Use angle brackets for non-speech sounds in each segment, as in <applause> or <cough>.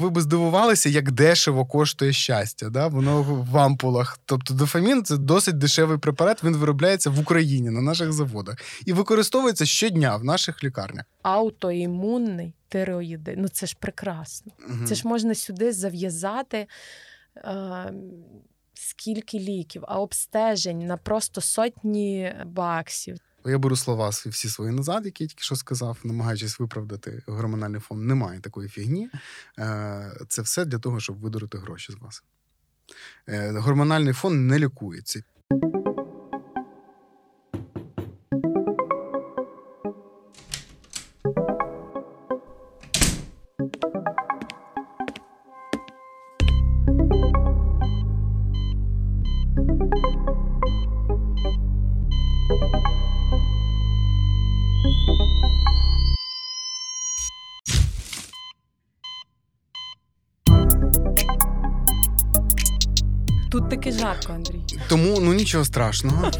Ви б здивувалися, як дешево коштує щастя. Да? Воно в ампулах. Тобто дофамін це досить дешевий препарат. Він виробляється в Україні на наших заводах і використовується щодня в наших лікарнях. Аутоімунний тиреоїди. Ну це ж прекрасно. Мгм. Це ж можна сюди зав'язати. Е- Скільки ліків, а обстежень на просто сотні баксів. Я беру слова всі свої назад, які я тільки що сказав, намагаючись виправдати гормональний фон. Немає такої фігні. Е, Це все для того, щоб видурити гроші з вас. Е, Гормональний фон не лікується. Тому ну нічого страшного.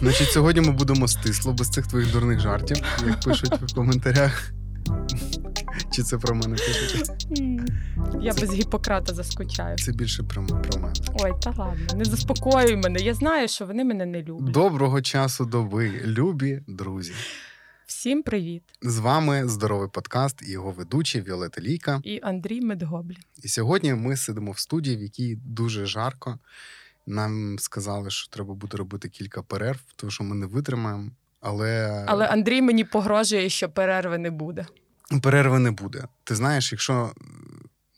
Значить, сьогодні ми будемо стисло без цих твоїх дурних жартів, як пишуть в коментарях. Чи це про мене пишуть? Я без Гіппократа заскучаю. Це більше про, про мене. Ой, та ладно, не заспокоюй мене. Я знаю, що вони мене не люблять. Доброго часу доби, любі друзі. Всім привіт. З вами здоровий подкаст і його ведучий Віолета Лійка. І Андрій Медгоблін. І сьогодні ми сидимо в студії, в якій дуже жарко. Нам сказали, що треба буде робити кілька перерв, тому що ми не витримаємо. Але, Але Андрій мені погрожує, що перерви не буде. перерви не буде. Ти знаєш, якщо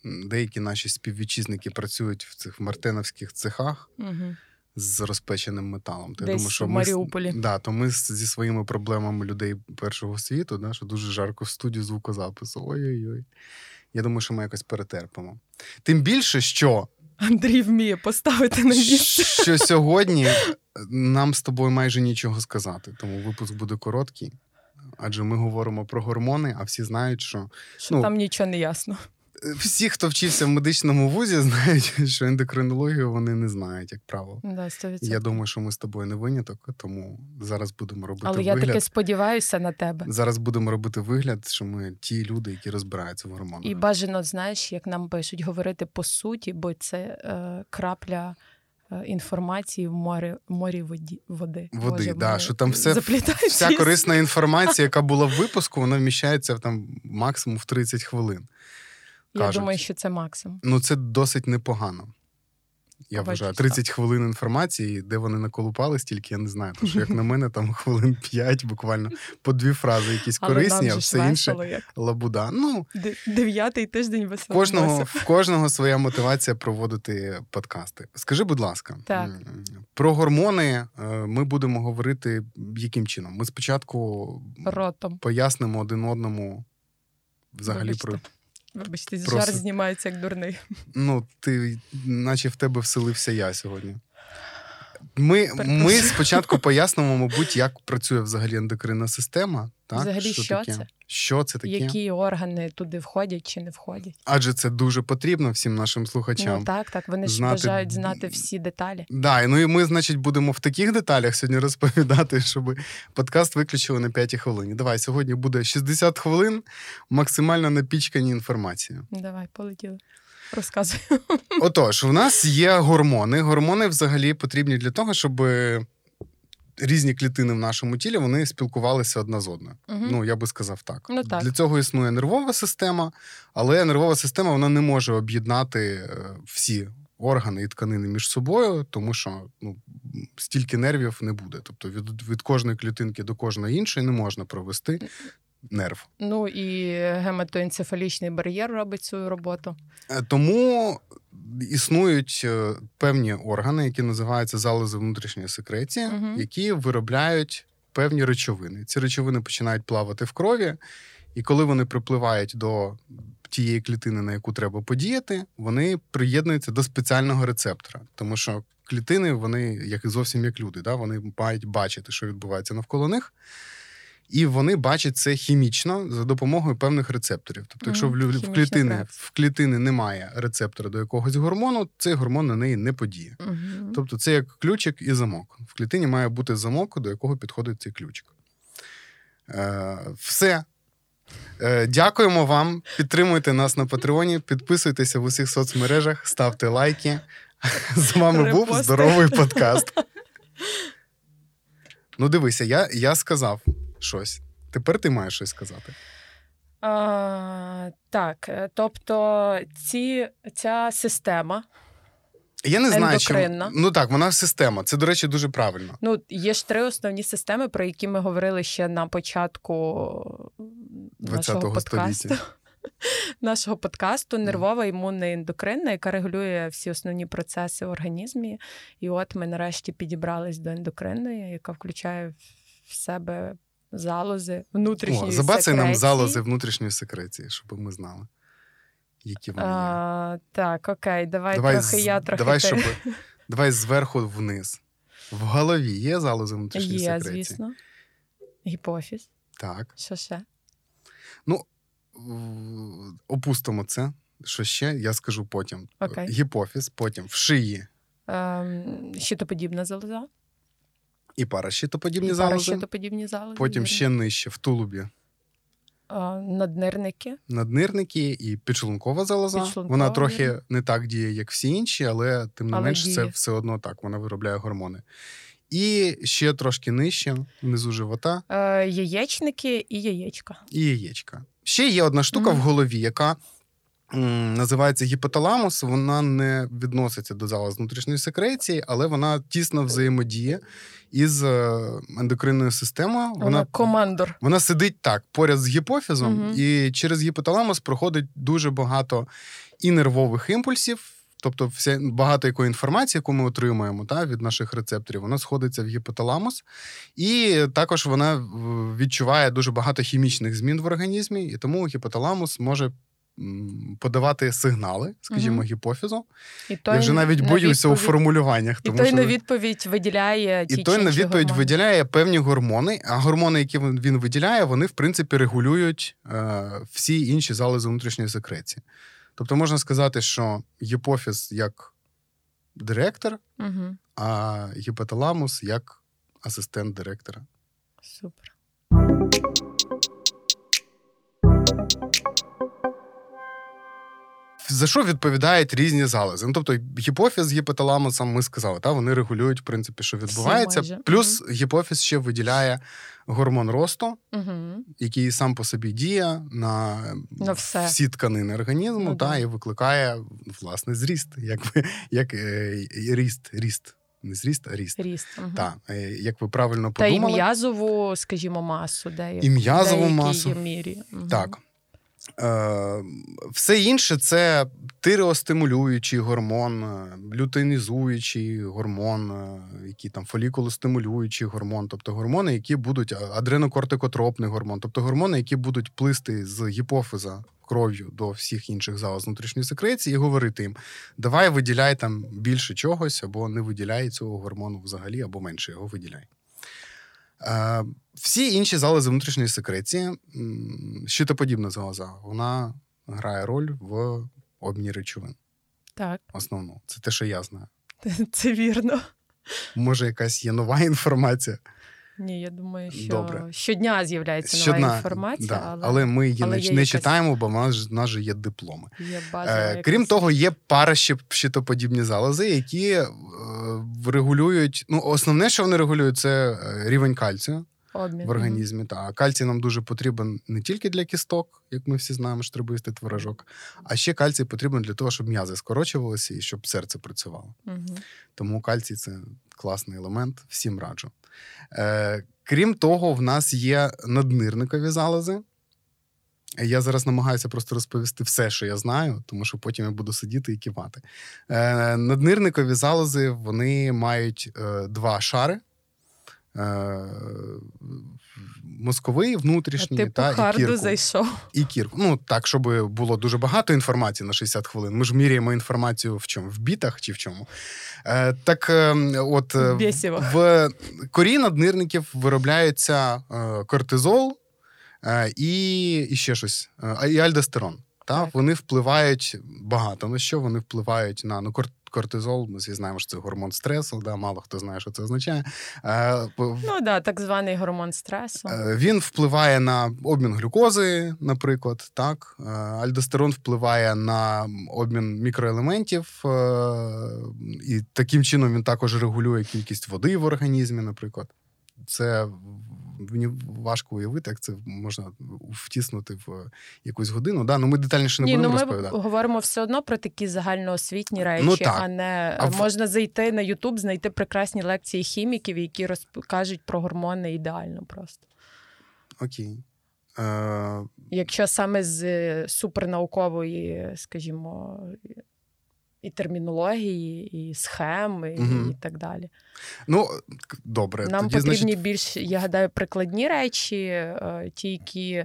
деякі наші співвітчизники працюють в цих мартеновських цехах Угу. з розпеченим металом, Десь думаю, що в ми, да, то ми зі своїми проблемами людей першого світу, да, що дуже жарко в студію звукозапису. Ой-ой-ой. Я думаю, що ми якось перетерпимо. Тим більше, що Андрій вміє поставити на місце. що сьогодні нам з тобою майже нічого сказати, тому випуск буде короткий. Адже ми говоримо про гормони, а всі знають, що Що Ну, там нічого не ясно. Всі, хто вчився в медичному вузі, знають, <laughs> що ендокринологію вони не знають, як правило. Да, 100%. Я думаю, що ми з тобою не виняток, тому зараз будемо робити Але я вигляд. таки сподіваюся на тебе. Зараз будемо робити вигляд, що ми ті люди, які розбираються в гормонах. І бажано, знаєш, як нам пишуть, говорити по суті, бо це е, крапля е, інформації в морі, в морі воді, води. Води, Боже, да, що там все- Вся корисна <laughs> інформація, яка була в випуску, вона вміщається в там максимум в 30 хвилин. Я думаю, що це максимум. Ну, це досить непогано. Я Побачиш, вважаю, 30 хвилин інформації, де вони наколупали стільки, я не знаю. Тому що, як на мене, там хвилин 5, буквально по дві фрази якісь Але корисні, а все ж інше як лабуда. Ну, дев'ятий тиждень весело. кожного, в кожного своя мотивація проводити подкасти. Скажи, будь ласка, Так. про гормони е, ми будемо говорити яким чином? Ми спочатку Ротом. пояснимо один одному взагалі Вибачте. про. Вибачте, Просто- жар знімається як дурний. Ну, ти, наче в тебе вселився я сьогодні. Ми, ми спочатку <laughs> пояснимо, мабуть, як працює взагалі ендокринна система. Так? Взагалі, що таке? це? Що це таке? Які органи туди входять чи не входять? Адже це дуже потрібно всім нашим слухачам. Ну так, так. Вони ж бажають знати всі деталі. Да, і ну і ми, значить, будемо в таких деталях сьогодні розповідати, щоб подкаст виключили на 5 хвилині. Давай, сьогодні буде 60 хвилин максимально напічкані інформації. Давай, полетіли. Розказуй. Отож, в нас є гормони. Гормони взагалі потрібні для того, щоб різні клітини в нашому тілі вони спілкувалися одна з одною. Мгм. Ну, я би сказав так. Ну, так. Для цього існує нервова система, але нервова система вона не може об'єднати е, всі органи і тканини між собою, тому що ну, стільки нервів не буде. Тобто від, від кожної клітинки до кожної іншої не можна провести нерв. Ну і гематоенцефалічний бар'єр робить свою роботу. Е, Тому існують е, певні органи, які називаються залози внутрішньої секреції, Мгм. які виробляють певні речовини. Ці речовини починають плавати в крові, і коли вони припливають до тієї клітини, на яку треба подіяти, вони приєднуються до спеціального рецептора, тому що клітини, вони як і зовсім як люди, да? вони мають бачити, що відбувається навколо них. І вони бачать це хімічно за допомогою певних рецепторів. Тобто, якщо в, в, клітини, в клітини немає рецептора до якогось гормону, цей гормон на неї не подіє. Угу. Тобто, це як ключик і замок. В клітині має бути замок, до якого підходить цей ключик. Е, все. Е, Дякуємо вам. Підтримуйте нас на Патреоні, підписуйтеся в усіх соцмережах, ставте лайки. З вами був здоровий подкаст. Ну, дивися, я, я сказав щось. Тепер ти маєш щось сказати. А, так, е, тобто ці, ця система, Я не знаю, чи Ендокринна. ну так, вона система. Це, до речі, дуже правильно. ну є ж три основні системи, про які ми говорили ще на початку нашого 20-го подкасту. століття. <laughs> Нашого подкасту нервова, імунна ендокринна, яка регулює всі основні процеси в організмі. І от ми нарешті підібрались до ендокринної, яка включає в себе залози, внутрішні О, забацай нам залози внутрішньої секреції, щоб ми знали, які вони є. А, так, окей, давай, давай, трохи з- я, трохи давай, ти. щоб, давай зверху вниз. В голові є залози внутрішньої Є, секреції? звісно. Гіпофіз. Так. Що ще? В- Опустимо це. Що ще? Я скажу потім. Окей. Гіпофіз, потім в шиї Ем, щитоподібна залоза. І паращитоподібні і залози. паращитоподібні залози. Потім вірно. ще нижче, в тулубі. А, наднирники. Наднирники і підшлункова залоза. Підшлункова, Вона трохи вірно. не так діє, як всі інші, але тим не Але менш, це все одно так. Вона виробляє гормони. І ще трошки нижче, внизу живота, Е, яєчники і яєчка. і яєчка. Ще є одна штука Мгм. в голові, яка називається гіпоталамус. Вона не відноситься до залоз внутрішньої секреції, але вона тісно взаємодіє із е, ендокринною системою. Вона, Вона командор. Вона сидить так поряд з гіпофізом, Мгм. і через гіпоталамус проходить дуже багато і нервових імпульсів. Тобто, вся багато якої інформації, яку ми отримуємо та, від наших рецепторів, вона сходиться в гіпоталамус, і також вона відчуває дуже багато хімічних змін в організмі, і тому гіпоталамус може подавати сигнали, скажімо, Мгм. гіпофізу. І той Я вже навіть на боюся у відповідь- формулюваннях. І Тому той що... на відповідь виділяє ті І той на відповідь гормони. виділяє певні гормони, а гормони, які він виділяє, вони в принципі регулюють е, всі інші залози внутрішньої секреції. Тобто можна сказати, що гіпофіз як директор, Угу. а гіпоталамус як асистент директора. Супер. За що відповідають різні залози? Ну, тобто, гіпофіз з гіпоталамусом ми сказали, та вони регулюють, в принципі, що відбувається. Плюс гіпофіз ще виділяє гормон росту, Угу. який сам по собі діє на, На все. всі тканини організму, Ну, та, да. і викликає власне зріст, як, ви- як е, ріст, ріст. Не зріст, а ріст. Ріст. Угу. Так, е, як ви правильно Та й подумали. м'язову, скажімо, масу, де І м'язову масу. мірі. Мгм. Так. Е, все інше це тиреостимулюючий гормон, е, лютeinізуючий гормон, е, які там фолікулостимулюючий гормон, тобто гормони, які будуть адренокортикотропний гормон, тобто гормони, які будуть плисти з гіпофиза кров'ю до всіх інших залоз внутрішньої секреції і говорити їм: давай виділяй там більше чогось, або не виділяй цього гормону взагалі, або менше його виділяй. Е, всі інші зали з внутрішньої секреції, щитоподібна залоза, вона грає роль в обміні речовин. Так, Основну. Це те, що я знаю. <laughs> це вірно. Може, якась є нова <laughs> інформація. Ні, я думаю, що Добре. щодня з'являється нова інформація, да, але, але ми її але не, не якась- читаємо, бо в нас, в нас же є дипломи. є базова Е, якась- крім того, є паращитоподібні залози, які е, регулюють. Ну, основне, що вони регулюють, це е, рівень кальцію. обмін. в організмі. Та. А кальцій нам дуже потрібен не тільки для кісток, як ми всі знаємо, що треба їсти творожок, а ще кальцій потрібен для того, щоб м'язи скорочувалися і щоб серце працювало. Мгм. Тому кальцій це класний елемент, всім раджу. Е, крім того, в нас є наднирникові залози. Я зараз намагаюся просто розповісти все, що я знаю, тому що потім я буду сидіти і кивати. Е, наднирникові залози вони мають е, два шари. Е, мозковий, внутрішній Типу та і харду кірку. зайшов. І кірку. Ну так, щоб було дуже багато інформації на 60 хвилин. Ми ж міряємо інформацію в чому? В бітах чи в чому? Е, так, е, от е, Бєсіво. в корі наднирників виробляється е, кортизол і, і ще щось, і альдостерон. Та? Так. Вони впливають багато на що вони впливають на ну, кортизол, ми всі знаємо, що це гормон стресу. Да, Мало хто знає, що це означає. Ну да, так званий гормон стресу. Він впливає на обмін глюкози, наприклад. так. Альдостерон впливає на обмін мікроелементів, і таким чином він також регулює кількість води в організмі, наприклад. Це мені важко уявити, як це можна втіснути в якусь годину. Да? Ну, Ми детальніше не Ні, будемо ну, розповідати. Ми говоримо все одно про такі загальноосвітні речі, ну, а не а можна зайти на Ютуб, знайти прекрасні лекції хіміків, які розкажуть про гормони ідеально просто. Окей. Е... Якщо саме з супернаукової, скажімо, і термінології, і схем, і, угу. і так далі. Ну, добре. Нам Тоді, потрібні значить... більш, я гадаю, прикладні речі, е, ті, які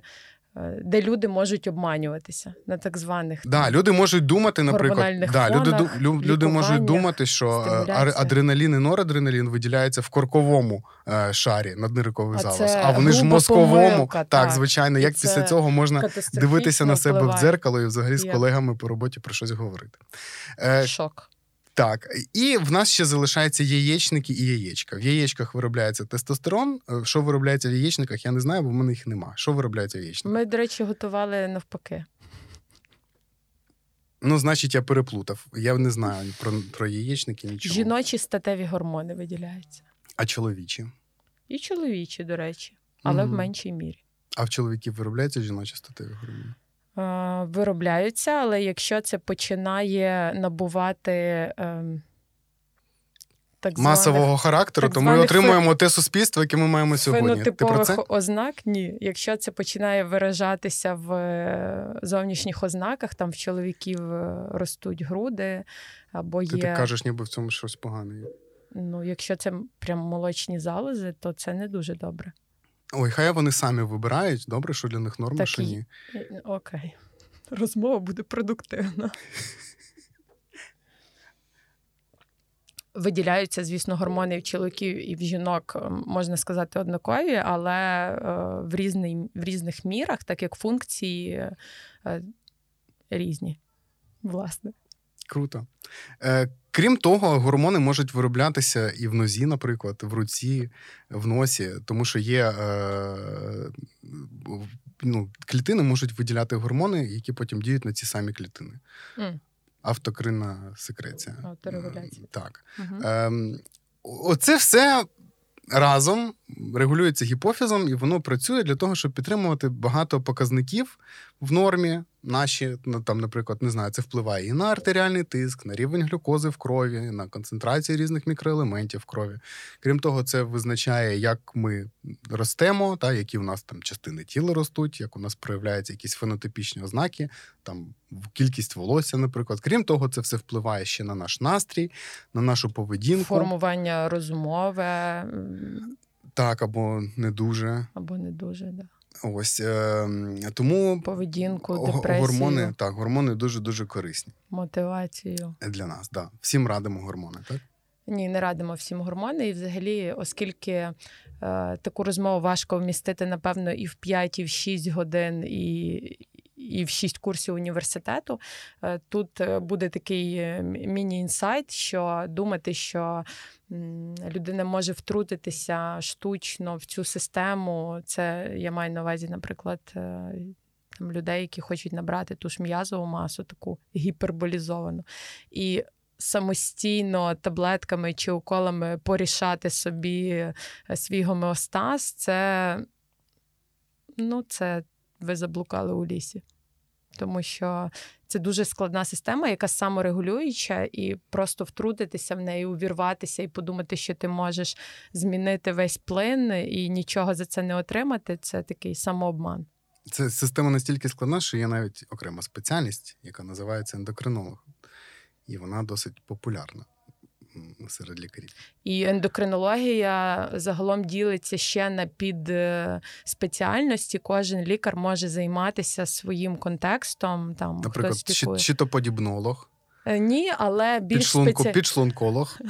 де люди можуть обманюватися на так званих да, люди можуть думати, наприклад, да, люди люди можуть думати, що е, адреналін і норадреналін виділяються в корковому е, шарі наднирковий залоз, а вони ж в мозковому. Помилка, так, так, звичайно, як після цього можна дивитися на себе впливає. в дзеркало і взагалі з колегами по роботі про щось говорити. Шок. Так, і в нас ще залишаються яєчники і яєчка. В яєчках виробляється тестостерон. Е, що виробляється в яєчниках, я не знаю, бо в мене їх нема. Що виробляється в яєчниках? Ми, до речі, готували навпаки. Ну, значить, я переплутав. Я не знаю про про яєчники нічого. Жіночі статеві гормони виділяються. А чоловічі? І чоловічі, до речі, але угу. в меншій мірі. А в чоловіків виробляються жіночі статеві гормони? Виробляються, але якщо це починає набувати. Ем, так масового характеру, так то ми отримуємо те суспільство, яке ми маємо сьогодні. Ти про це? ознак ні. Якщо це починає виражатися в е, зовнішніх ознаках, там в чоловіків е, ростуть груди або є. Ти так кажеш, ніби в цьому щось погане. Ну, якщо це прям молочні залози, то це не дуже добре. Ой, хай вони самі вибирають. Добре, що для них норма, що ні. Окей. Розмова буде продуктивна. Виділяються, звісно, гормони в чоловіків і в жінок, ем, можна сказати, однакові, але е, в різний, в різних мірах, так як функції е, різні, власне. Круто. Е, Крім того, гормони можуть вироблятися і в нозі, наприклад, в руці, в носі, тому що є е, ну, клітини можуть виділяти гормони, які потім діють на ці самі клітини. Mm. Автокринна секреція. Авторегуляція. Так. Угу. Е, Оце все разом регулюється гіпофізом, і воно працює для того, щоб підтримувати багато показників в нормі. Наші ну, там, наприклад, не знаю, це впливає і на артеріальний тиск, на рівень глюкози в крові, на концентрацію різних мікроелементів в крові. Крім того, це визначає, як ми ростемо, та які у нас там частини тіла ростуть, як у нас проявляються якісь фенотипічні ознаки, там кількість волосся, наприклад. Крім того, це все впливає ще на наш настрій, на нашу поведінку. Формування розмови. Так, або не дуже. Або не дуже, так. Да. Ось е, тому поведінку, депресію. гормони так, гормони дуже дуже корисні. Мотивацію для нас. Да. Всім радимо гормони, так? Ні, не радимо всім гормони. І взагалі, оскільки е, таку розмову важко вмістити, напевно, і в 5, і в 6 годин, і і в 6 курсів університету, е, тут е, буде такий е, міні-інсайт, що думати, що людина може втрутитися штучно в цю систему. Це я маю на увазі, наприклад, людей, які хочуть набрати ту ж м'язову масу, таку гіперболізовану. І Самостійно таблетками чи уколами порішати собі свій гомеостаз, це ну, це ви заблукали у лісі тому що це дуже складна система, яка саморегулююча, і просто втрутитися в неї, увірватися і подумати, що ти можеш змінити весь плин і нічого за це не отримати. Це такий самообман. Це система настільки складна, що є навіть окрема спеціальність, яка називається ендокринолог, і вона досить популярна серед лікарів. І ендокринологія загалом ділиться ще на підспеціальності. Е, Кожен лікар може займатися своїм контекстом. Там Наприклад, чи, чи то подібнолог. Е, ні, але більш Підшлунку, спеці... підшлунколог. <laughs>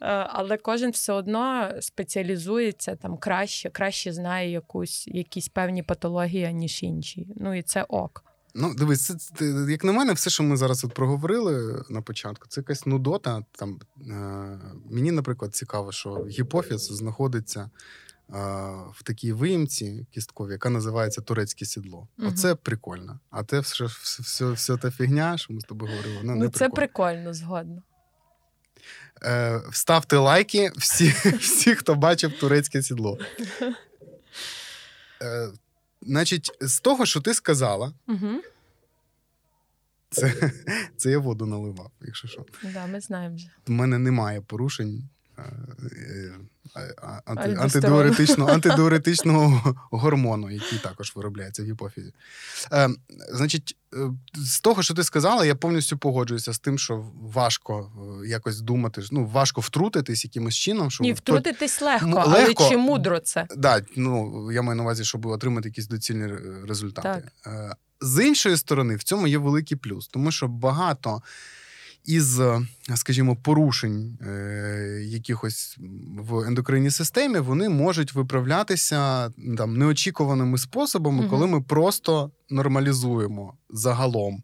Е, але кожен все одно спеціалізується там краще, краще знає якусь якісь певні патології, ніж інші. Ну і це ок. Ну, дивись, це, це, як на мене, все, що ми зараз от проговорили на початку, це якась нудота. Там, е, Мені, наприклад, цікаво, що гіпофіз знаходиться е, в такій виїмці кістковій, яка називається турецьке сідло. Мгм. Оце прикольно. А те все, все, все, все та фігня, що ми з тобою говорили, вона не Ну, це прикольно. прикольно згодно. Е, Ставте лайки всі, <laughs> всі, хто бачив турецьке сідло. <laughs> Е, Значить, з того, що ти сказала, Угу. це, це я воду наливав, якщо що. Да, ми знаємо вже. В мене немає порушень анти, Альдостерону. антидиуретичного, <laughs> антидиуретичного гормону, який також виробляється в гіпофізі. Е, значить, е, з того, що ти сказала, я повністю погоджуюся з тим, що важко е, якось думати, ну, важко втрутитись якимось чином. Що Ні, то- втрутитись легко, але легко. чи мудро це? Да, ну я маю на увазі, щоб отримати якісь доцільні е, результати. Так. Е, З іншої сторони, в цьому є великий плюс, тому що багато із, е, скажімо, порушень е, якихось в ендокринній системі вони можуть виправлятися там неочікуваними способами, Мгм. коли ми просто нормалізуємо загалом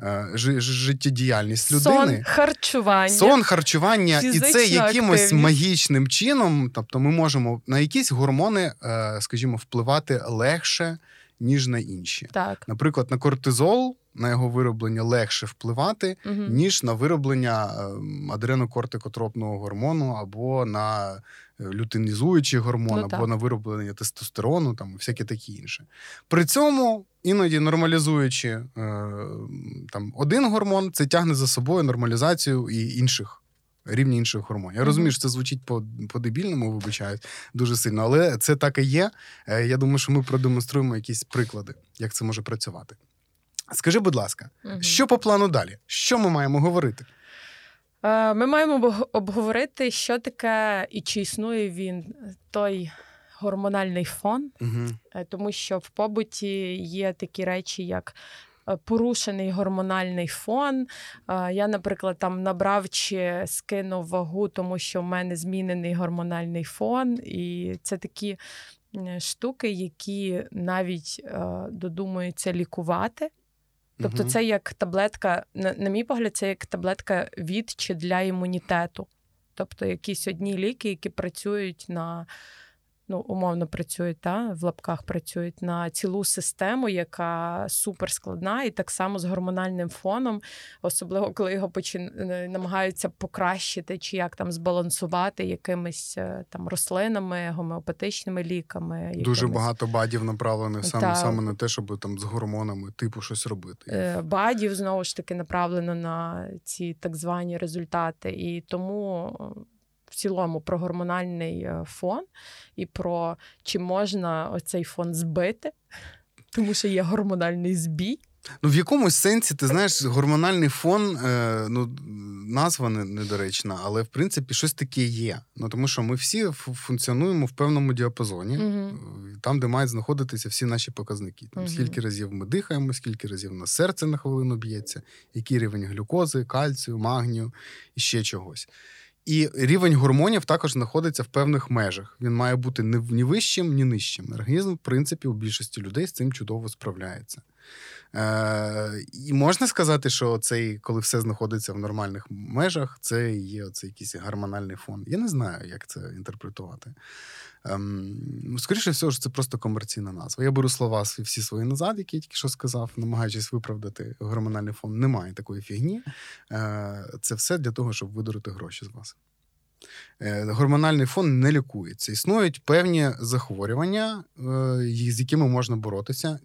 е, жи- жи- життєдіяльність людини. Сон, харчування. Сон, харчування, і це якимось активність. магічним чином. Тобто, ми можемо на якісь гормони, скажімо, впливати легше, ніж на інші. Так. Наприклад, на кортизол, на його вироблення легше впливати, Угу. ніж на вироблення ем, адренокортикотропного гормону або на е, лютинізуючий гормон, Ну, або на вироблення тестостерону, там всяке таке інше. При цьому іноді нормалізуючи е, там один гормон, це тягне за собою нормалізацію і інших. Рівні інших гормонів. Я розумію, що це звучить по, по-дебільному, вибачаю, дуже сильно, але це так і є. Е, Я думаю, що ми продемонструємо якісь приклади, як це може працювати. Скажи, будь ласка, Мгм. що по плану далі? Що ми маємо говорити? Е, Ми маємо обговорити, що таке і чи існує він, той гормональний фон, Угу. Тому що в побуті є такі речі, як е, порушений гормональний фон. Я, наприклад, там набрав чи скинув вагу, тому що в мене змінений гормональний фон, і це такі штуки, які навіть додумуються лікувати. Тобто, угу. це як таблетка, на, на мій погляд, це як таблетка від чи для імунітету. Тобто якісь одні ліки, які працюють на, ну, умовно працюють, та, в лапках працюють на цілу систему, яка суперскладна, і так само з гормональним фоном, особливо коли його почин... е, намагаються покращити чи як там збалансувати якимись е, там рослинами, гомеопатичними ліками. Дуже багато бадів направлених саме, саме на те, щоб там з гормонами типу щось робити. Е, бадів знову ж таки направлено на ці так звані результати. І тому в цілому про гормональний е, фон і про чи можна оцей фон збити, тому що є гормональний збій. Ну, в якомусь сенсі, ти знаєш, гормональний фон, е, ну, назва недоречна, але в принципі щось таке є. Ну, тому що ми всі функціонуємо в певному діапазоні, е, там, де мають знаходитися всі наші показники. Там, Мгм. Скільки разів ми дихаємо, скільки разів на серце на хвилину б'ється, який рівень глюкози, кальцію, магнію і ще чогось. І рівень гормонів також знаходиться в певних межах. Він має бути ні вищим, ні нижчим. Організм, в принципі, у більшості людей з цим чудово справляється. Е, і можна сказати, що цей, коли все знаходиться в нормальних межах, це є оцей якийсь гормональний фон. Я не знаю, як це інтерпретувати. Ем, ну, скоріше всього, що це просто комерційна назва. Я беру слова всі свої назад, які я тільки що сказав, намагаючись виправдати гормональний фон. Немає такої фігні. Е, це все для того, щоб видурити гроші з вас. Е, Гормональний фон не лікується. Існують певні захворювання, е, з якими можна боротися.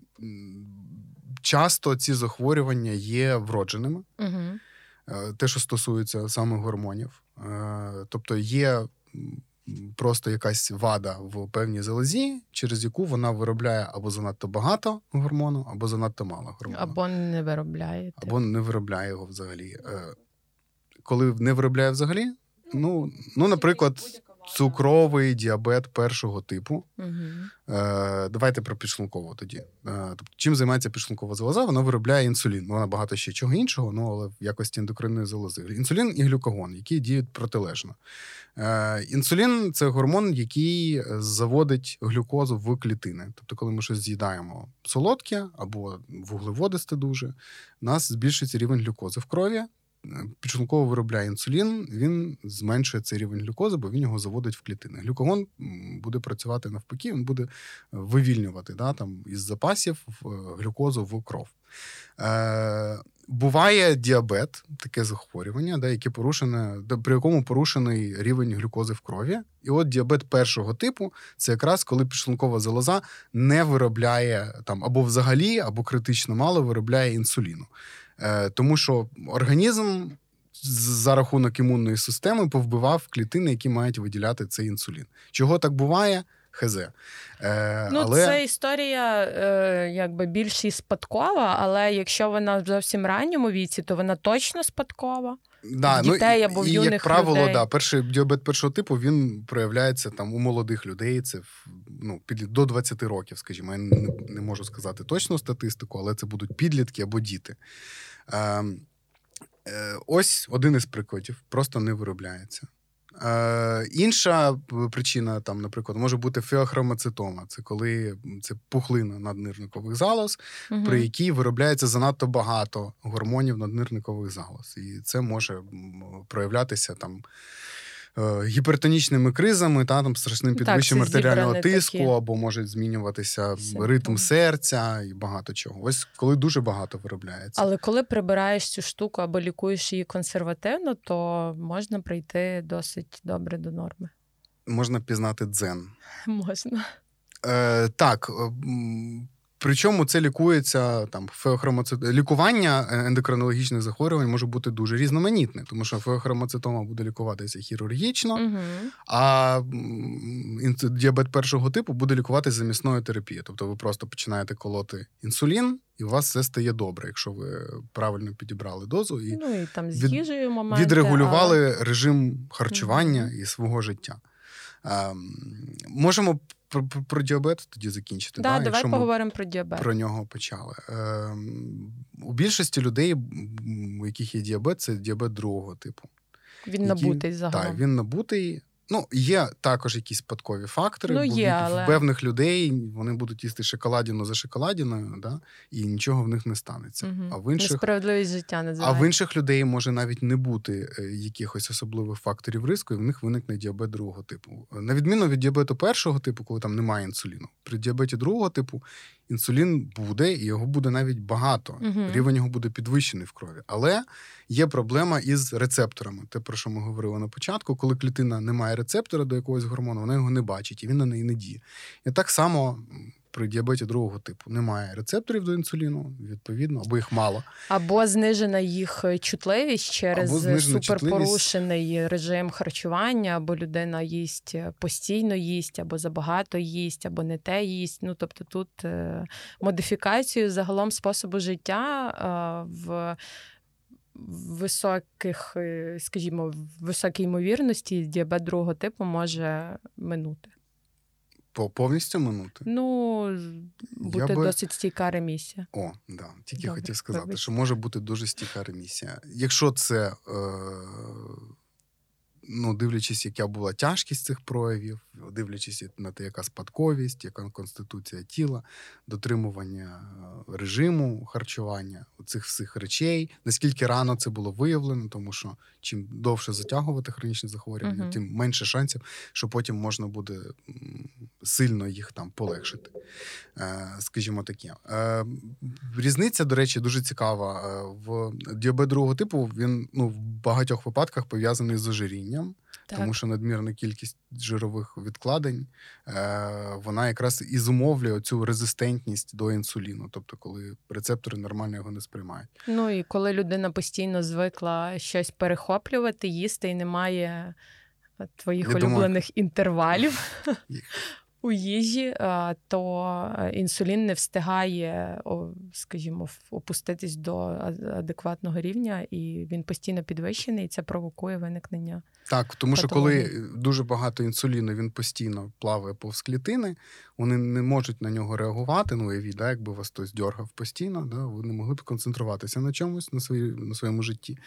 Часто ці захворювання є вродженими, Угу. те, що стосується саме гормонів. Е, Тобто є просто якась вада в певній залозі, через яку вона виробляє або занадто багато гормону, або занадто мало гормону Або не виробляєте. або не виробляє його взагалі. Е, Коли не виробляє взагалі, ну, ну наприклад, цукровий діабет першого типу. Угу. Е, Давайте про підшлункову тоді. Е, тобто, чим займається підшлункова залоза? Вона виробляє інсулін. Вона багато ще чого іншого, ну але в якості ендокринної залози. Інсулін і глюкагон, які діють протилежно. Е, Інсулін це гормон, який заводить глюкозу в клітини. Тобто, коли ми щось з'їдаємо солодке або вуглеводисте дуже, у нас збільшується рівень глюкози в крові. Підшлунково виробляє інсулін, він зменшує цей рівень глюкози, бо він його заводить в клітини. Глюкагон буде працювати навпаки, він буде вивільнювати да, там, із запасів глюкозу в кров. Е, Буває діабет, таке захворювання, да, яке порушене, при якому порушений рівень глюкози в крові. І от діабет першого типу це якраз коли підшлункова залоза не виробляє там або взагалі, або критично мало виробляє інсуліну. Е, Тому що організм за рахунок імунної системи повбивав клітини, які мають виділяти цей інсулін. Чого так буває? Хз. Е, ну, але... Це історія е, якби більш і спадкова, але якщо вона в зовсім ранньому віці, то вона точно спадкова. Да, ну, дітей ну, або в і, юних як правило, людей. да, перший діабет першого типу він проявляється там у молодих людей. Це ну, під, до 20 років, скажімо. Я не, не можу сказати точну статистику, але це будуть підлітки або діти. Е, е, Ось один із прикладів, просто не виробляється. Е, Інша причина, там, наприклад, може бути феохромацитома. Це коли це пухлина наднирникових залоз, угу. при якій виробляється занадто багато гормонів наднирникових залоз. І це може проявлятися там. Е, гіпертонічними кризами, та там страшним підвищенням артеріального тиску, такі. або може змінюватися Симптом. ритм серця і багато чого. Ось коли дуже багато виробляється. Але коли прибираєш цю штуку або лікуєш її консервативно, то можна прийти досить добре до норми. Можна пізнати дзен. <laughs> Можна. Е, Так. Причому це лікується там феохромоцит... лікування е, ендокринологічних захворювань може бути дуже різноманітне, тому що феохромоцитома буде лікуватися хірургічно, угу. а діабет першого типу буде лікуватися замісною терапією. Тобто ви просто починаєте колоти інсулін, і у вас все стає добре, якщо ви правильно підібрали дозу і ну, і там з їжею моменти, відрегулювали але... режим харчування угу. і свого життя. Ем, можемо про, про, про діабет тоді закінчити. Да, да? Давай поговоримо про діабет. Про нього почали. Е, У більшості людей, у яких є діабет, це діабет другого типу. Він який, набутий загалом. Так, він набутий. Ну, є також якісь спадкові фактори. Ну, є, але... В певних людей вони будуть їсти шоколадіну за шоколадіною, да, і нічого в них не станеться. Угу. А в інших Несправедливість життя називається. А в інших людей може навіть не бути е, якихось особливих факторів ризику, і в них виникне діабет другого типу. На відміну від діабету першого типу, коли там немає інсуліну. При діабеті другого типу інсулін буде, і його буде навіть багато. Угу. Рівень його буде підвищений в крові. Але є проблема із рецепторами. Те, про що ми говорили на початку, коли клітина не має рецептора до якогось гормону, вона його не бачить і він на неї не діє. І так само при діабеті другого типу немає рецепторів до інсуліну, відповідно, або їх мало. Або знижена їх е, чутливість через суперпорушений чутливість. режим харчування, або людина їсть е, постійно їсть, або забагато їсть, або не те їсть. Ну тобто тут е, модифікацію загалом способу життя в. Високих, скажімо, в високій ймовірності діабет другого типу може минути. Повністю минути? Ну, бути би... досить стійка ремісія. О, да. Тільки Добре, хотів сказати, вибач. що може бути дуже стійка ремісія. Якщо це е, ну, дивлячись, яка була тяжкість цих проявів, дивлячись на те, яка спадковість, яка конституція тіла, дотримування е, режиму харчування, цих всіх речей, наскільки рано це було виявлено, тому що чим довше затягувати хронічні захворювання, uh тим менше шансів, що потім можна буде сильно їх там полегшити. Е, скажімо таке. Е, різниця, до речі, дуже цікава. В діабет другого типу він ну, в багатьох випадках пов'язаний з ожирінням ожирінням, так. тому що надмірна кількість жирових відкладень е, вона якраз і зумовлює цю резистентність до інсуліну, тобто коли рецептори нормально його не сприймають. Ну і коли людина постійно звикла щось перехоплювати, їсти і немає твоїх Я улюблених думаю... інтервалів. У їжі, то інсулін не встигає, скажімо, опуститись до адекватного рівня, і він постійно підвищений, і це провокує виникнення. Так, тому що коли дуже багато інсуліну, він постійно плаває повз клітини, вони не можуть на нього реагувати. Ну, і да, якби вас хтось дьоргав постійно, да, ви не могли б концентруватися на чомусь на свої, на своєму житті.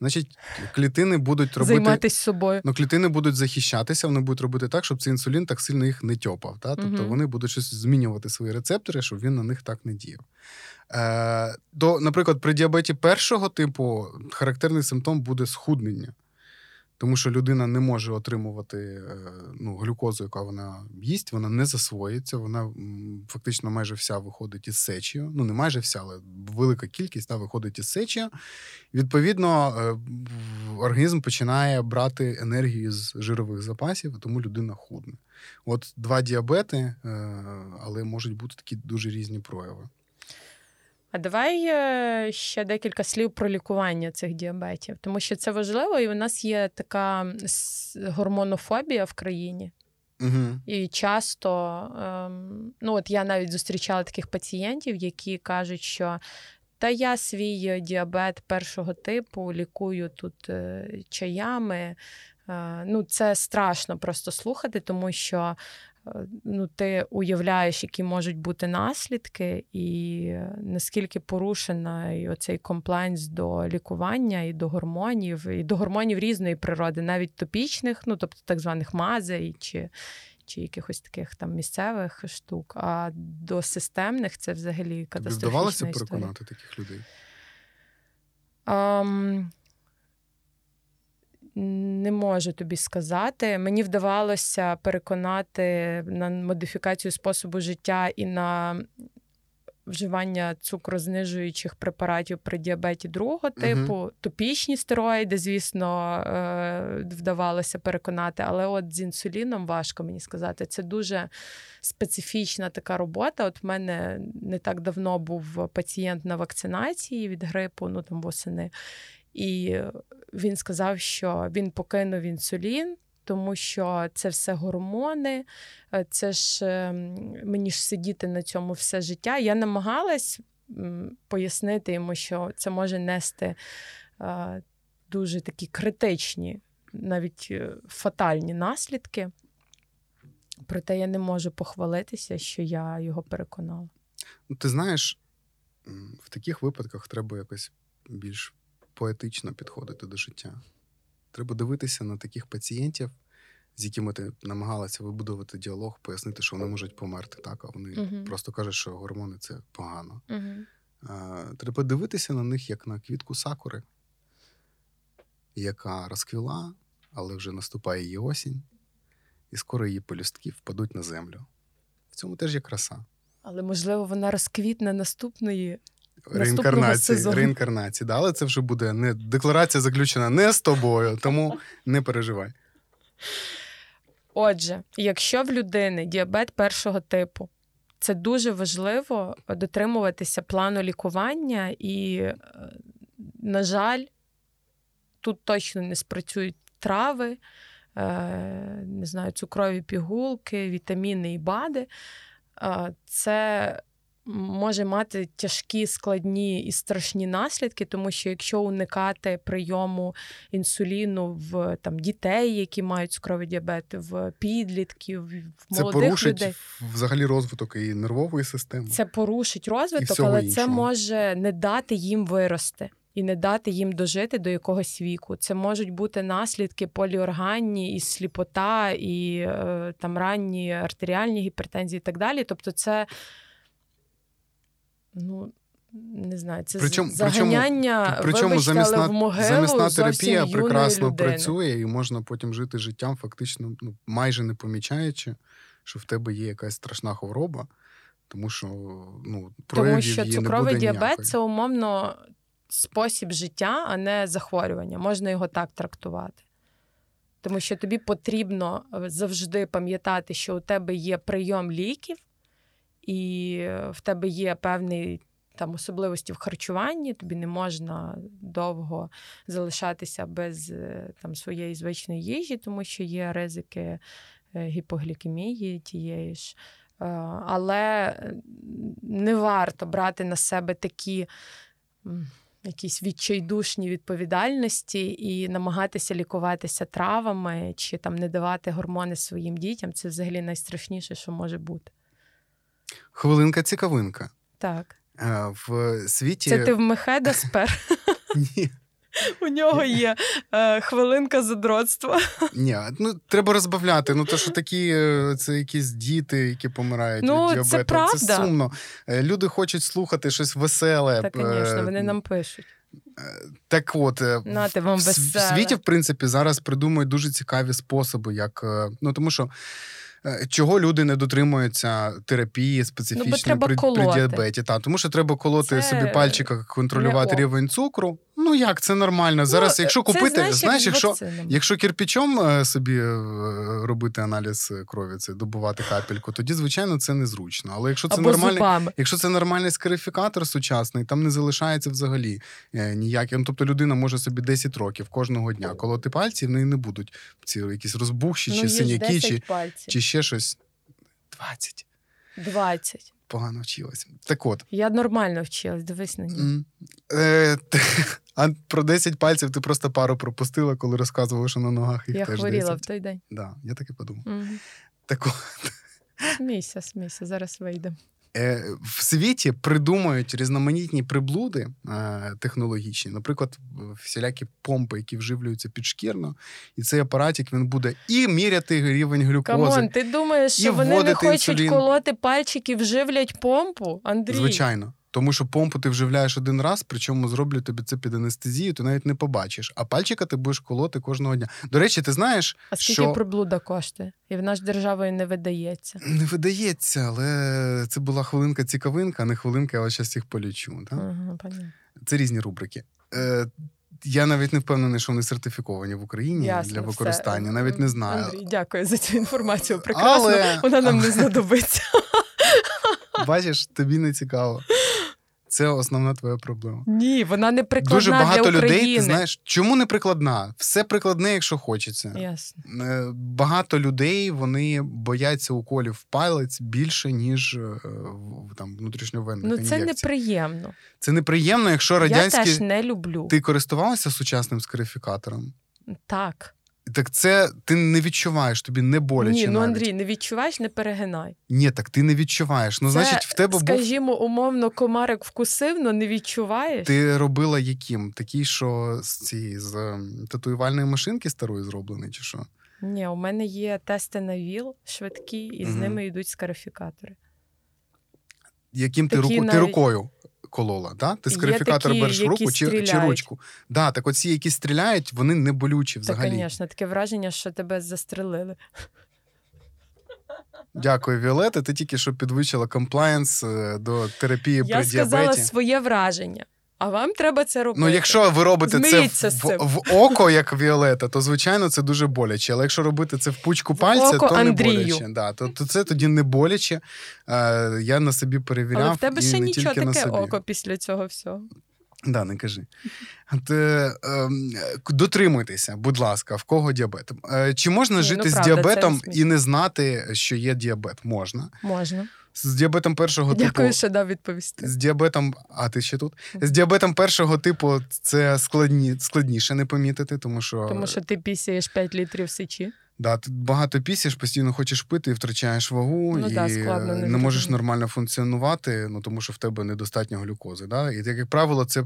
Значить, клітини будуть робити Займатися собою. Ну, клітини будуть захищатися, вони будуть робити так, щоб цей інсулін так сильно їх не тьопав. Да? Тобто вони будуть щось змінювати свої рецептори, щоб він на них так не діяв. Е, до, Наприклад, при діабеті першого типу характерний симптом буде схуднення тому що людина не може отримувати е, ну, глюкозу, яка вона їсть, вона не засвоїться, вона фактично майже вся виходить із сечі. Ну, не майже вся, але велика кількість да, виходить із сечі. Відповідно, е, організм починає брати енергію з жирових запасів, тому людина худне. От два діабети, е, але можуть бути такі дуже різні прояви. А давай е, ще декілька слів про лікування цих діабетів, тому що це важливо, і у нас є така гормонофобія в країні. Угу. І часто, ем, ну от я навіть зустрічала таких пацієнтів, які кажуть, що та я свій діабет першого типу лікую тут е, чаями. Е, ну, Це страшно просто слухати, тому що Е, ну, ти уявляєш, які можуть бути наслідки, і наскільки порушена оцей комплайнс до лікування і до гормонів, і до гормонів різної природи, навіть топічних, ну тобто так званих мазей чи чи якихось таких там місцевих штук. А до системних це взагалі катастрофічна Тобі вдавалося переконати таких людей? Um, не можу тобі сказати. Мені вдавалося переконати на модифікацію способу життя і на вживання цукрознижуючих препаратів при діабеті другого типу, uh топічні стероїди, звісно, е, вдавалося переконати, але от з інсуліном важко мені сказати. Це дуже специфічна така робота. От в мене не так давно був пацієнт на вакцинації від грипу, ну там восени. І він сказав, що він покинув інсулін, тому що це все гормони, е, це ж ем, мені ж сидіти на цьому все життя. Я намагалась пояснити йому, що це може нести е, дуже такі критичні, навіть е, фатальні наслідки. Проте я не можу похвалитися, що я його переконала. Ну, ти знаєш, в таких випадках треба якось більш поетично підходити до життя. Треба дивитися на таких пацієнтів, з якими ти намагалася вибудувати діалог, пояснити, що вони можуть померти, так, а вони uh-huh. просто кажуть, що гормони це погано. Uh-huh. А, Треба дивитися на них як на квітку сакури, яка розквіла, але вже наступає її осінь, і скоро її полюстки впадуть на землю. В цьому теж є краса. Але, можливо, вона розквітне наступної реінкарнації. реінкарнації. Да, але це вже буде не декларація заключена не з тобою, тому не переживай. Отже, якщо в людини діабет першого типу, це дуже важливо дотримуватися плану лікування, і, е, на жаль, тут точно не спрацюють трави, е, не знаю, цукрові пігулки, вітаміни і БАДи. Е, це може мати тяжкі, складні і страшні наслідки, тому що якщо уникати прийому інсуліну в там дітей, які мають цукровий діабет, в підлітків, в молодих порушить людей. взагалі розвиток і нервової системи. Це порушить розвиток, але іншого. це може не дати їм вирости. І не дати їм дожити до якогось віку. Це можуть бути наслідки поліорганні, і сліпота, і е, там ранні артеріальні гіпертензії, і так далі. Тобто, це ну. Не знаю, це причому, заганяння причому, вибачте, замісна, в могилу замісна терапія прекрасно людини. працює, і можна потім жити життям, фактично ну, майже не помічаючи, що в тебе є якась страшна хвороба, тому що ну, Тому що її цукровий не буде діабет ніякої. це умовно спосіб життя, а не захворювання. Можна його так трактувати. Тому що тобі потрібно завжди пам'ятати, що у тебе є прийом ліків і в тебе є певний там особливості в харчуванні, тобі не можна довго залишатися без е, там своєї звичної їжі, тому що є ризики гіпоглікемії тієї ж. Але не варто брати на себе такі якісь відчайдушні відповідальності і намагатися лікуватися травами чи там не давати гормони своїм дітям це взагалі найстрашніше, що може бути. Хвилинка цікавинка. Так. Е, в світі... Це ти в Мехеда спер? <laughs> Ні. У нього є е, хвилинка задротства. Ні, ну треба розбавляти. Ну то що такі е, це якісь діти, які помирають ну, від діабету. Це правда. Це сумно. Е, люди хочуть слухати щось веселе. Так, звісно, вони нам пишуть. Так от Нате вам в, в світі, в принципі, зараз придумують дуже цікаві способи, як ну тому що. Е, чого люди не дотримуються терапії специфічної ну, при, при діабеті? Та, тому що треба колоти це... собі пальчика, контролювати рівень цукру. Ну як це нормально? Зараз, ну, якщо купити, знаєш, знаєш якщо якщо кирпічом е, собі е, робити аналіз крові, це добувати капельку, тоді звичайно це незручно. Але якщо це Або нормальний, якщо це нормальний скарифікатор сучасний, там не залишається взагалі ніяких. Ну, тобто людина може собі 10 років кожного дня колоти пальці, в неї не будуть ці якісь розбухші, ну, чи синяки, чи, чи ще щось. 20. 20. Погано вчилась. Так от. Я нормально вчилась, дивись на нього. Е, <laughs> А про 10 пальців ти просто пару пропустила, коли розказувала, що на ногах їх я теж хворіла в той день. Да, Я так і подумав. Угу. Так от. Смійся, смійся, зараз вийде. Е, в світі придумують різноманітні приблуди е, технологічні, наприклад, всілякі помпи, які вживлюються підшкірно, і цей апаратик він буде і міряти рівень глюкози. Come on, ти думаєш, що вони не хочуть інсулін. колоти пальчики, вживлять помпу? Андрій? Звичайно. Тому що помпу ти вживляєш один раз, причому зроблять тобі це під анестезією, ти навіть не побачиш. А пальчика ти будеш колоти кожного дня. До речі, ти знаєш. А скільки що... приблуда коштує? І в нас державою не видається. Не видається, але це була хвилинка-цікавинка, а не хвилинка, я зараз їх полічу. Так? Ага, це різні рубрики. Е, Я навіть не впевнений, що вони сертифіковані в Україні Ясно, для використання. Все. Навіть не знаю. Андрій, дякую за цю інформацію. Прекрасно. Але... Вона нам не знадобиться. <laughs> Бачиш, тобі не цікаво. Це основна твоя проблема. Ні, вона не прикладна Дуже багато для України. людей. Ти знаєш, чому не прикладна? Все прикладне, якщо хочеться. Ясно. Е, багато людей вони бояться уколів в палець більше, ніж е, там внутрішньовенних Ну, це ін'єкцій. неприємно. Це неприємно, якщо радянські... Я теж не люблю. Ти користувалася сучасним скарифікатором? Так. Так це ти не відчуваєш, тобі не боляче. Ні, ну навіть. Андрій, не відчуваєш, не перегинай. Ні, так ти не відчуваєш. Ну, це, значить, в тебе скажімо, був... умовно, комарик вкусив, але не відчуваєш. Ти робила яким? Такий, що з цієї з ем, татуювальної машинки старої зроблений, чи що? Ні, у мене є тести на ВІЛ швидкі, і угу. з ними йдуть скарифікатори. Яким ти, руку... навіть... ти рукою? Колола, да? Ти скарифікатор береш в руку чи, чи ручку. Да, Так оці, які стріляють, вони не болючі взагалі. Так, звісно, таке враження, що тебе застрелили. Дякую, Віолета. Ти тільки що підвищила комплаєнс е, до терапії Я при діабеті. Я сказала своє враження. А вам треба це робити. Ну, якщо ви робите це в, в, в око, як Віолета, то звичайно це дуже боляче. Але якщо робити це в пучку пальця, то Андрію. не боляче. Да, то, то це тоді не боляче. Е, Я на собі перевіряв. Але в тебе і ще не нічого таке на собі. око після цього всього. Да, не кажи. От, е, е, дотримуйтеся, будь ласка, в кого діабет. Е, чи можна Ні, жити ну, з діабетом і не знати, що є діабет? Можна. Можна. З діабетом першого Дякую, типу. що дав відповісти. З діабетом, а ти ще тут? З діабетом першого типу це складні, складніше не помітити, тому що. Тому що ти пісяєш 5 літрів сечі. Да, ти багато пісіш, постійно хочеш пити і втрачаєш вагу, ну, і да, складно, не, не можеш нормально функціонувати, ну тому що в тебе недостатньо глюкози. Да? І як правило, це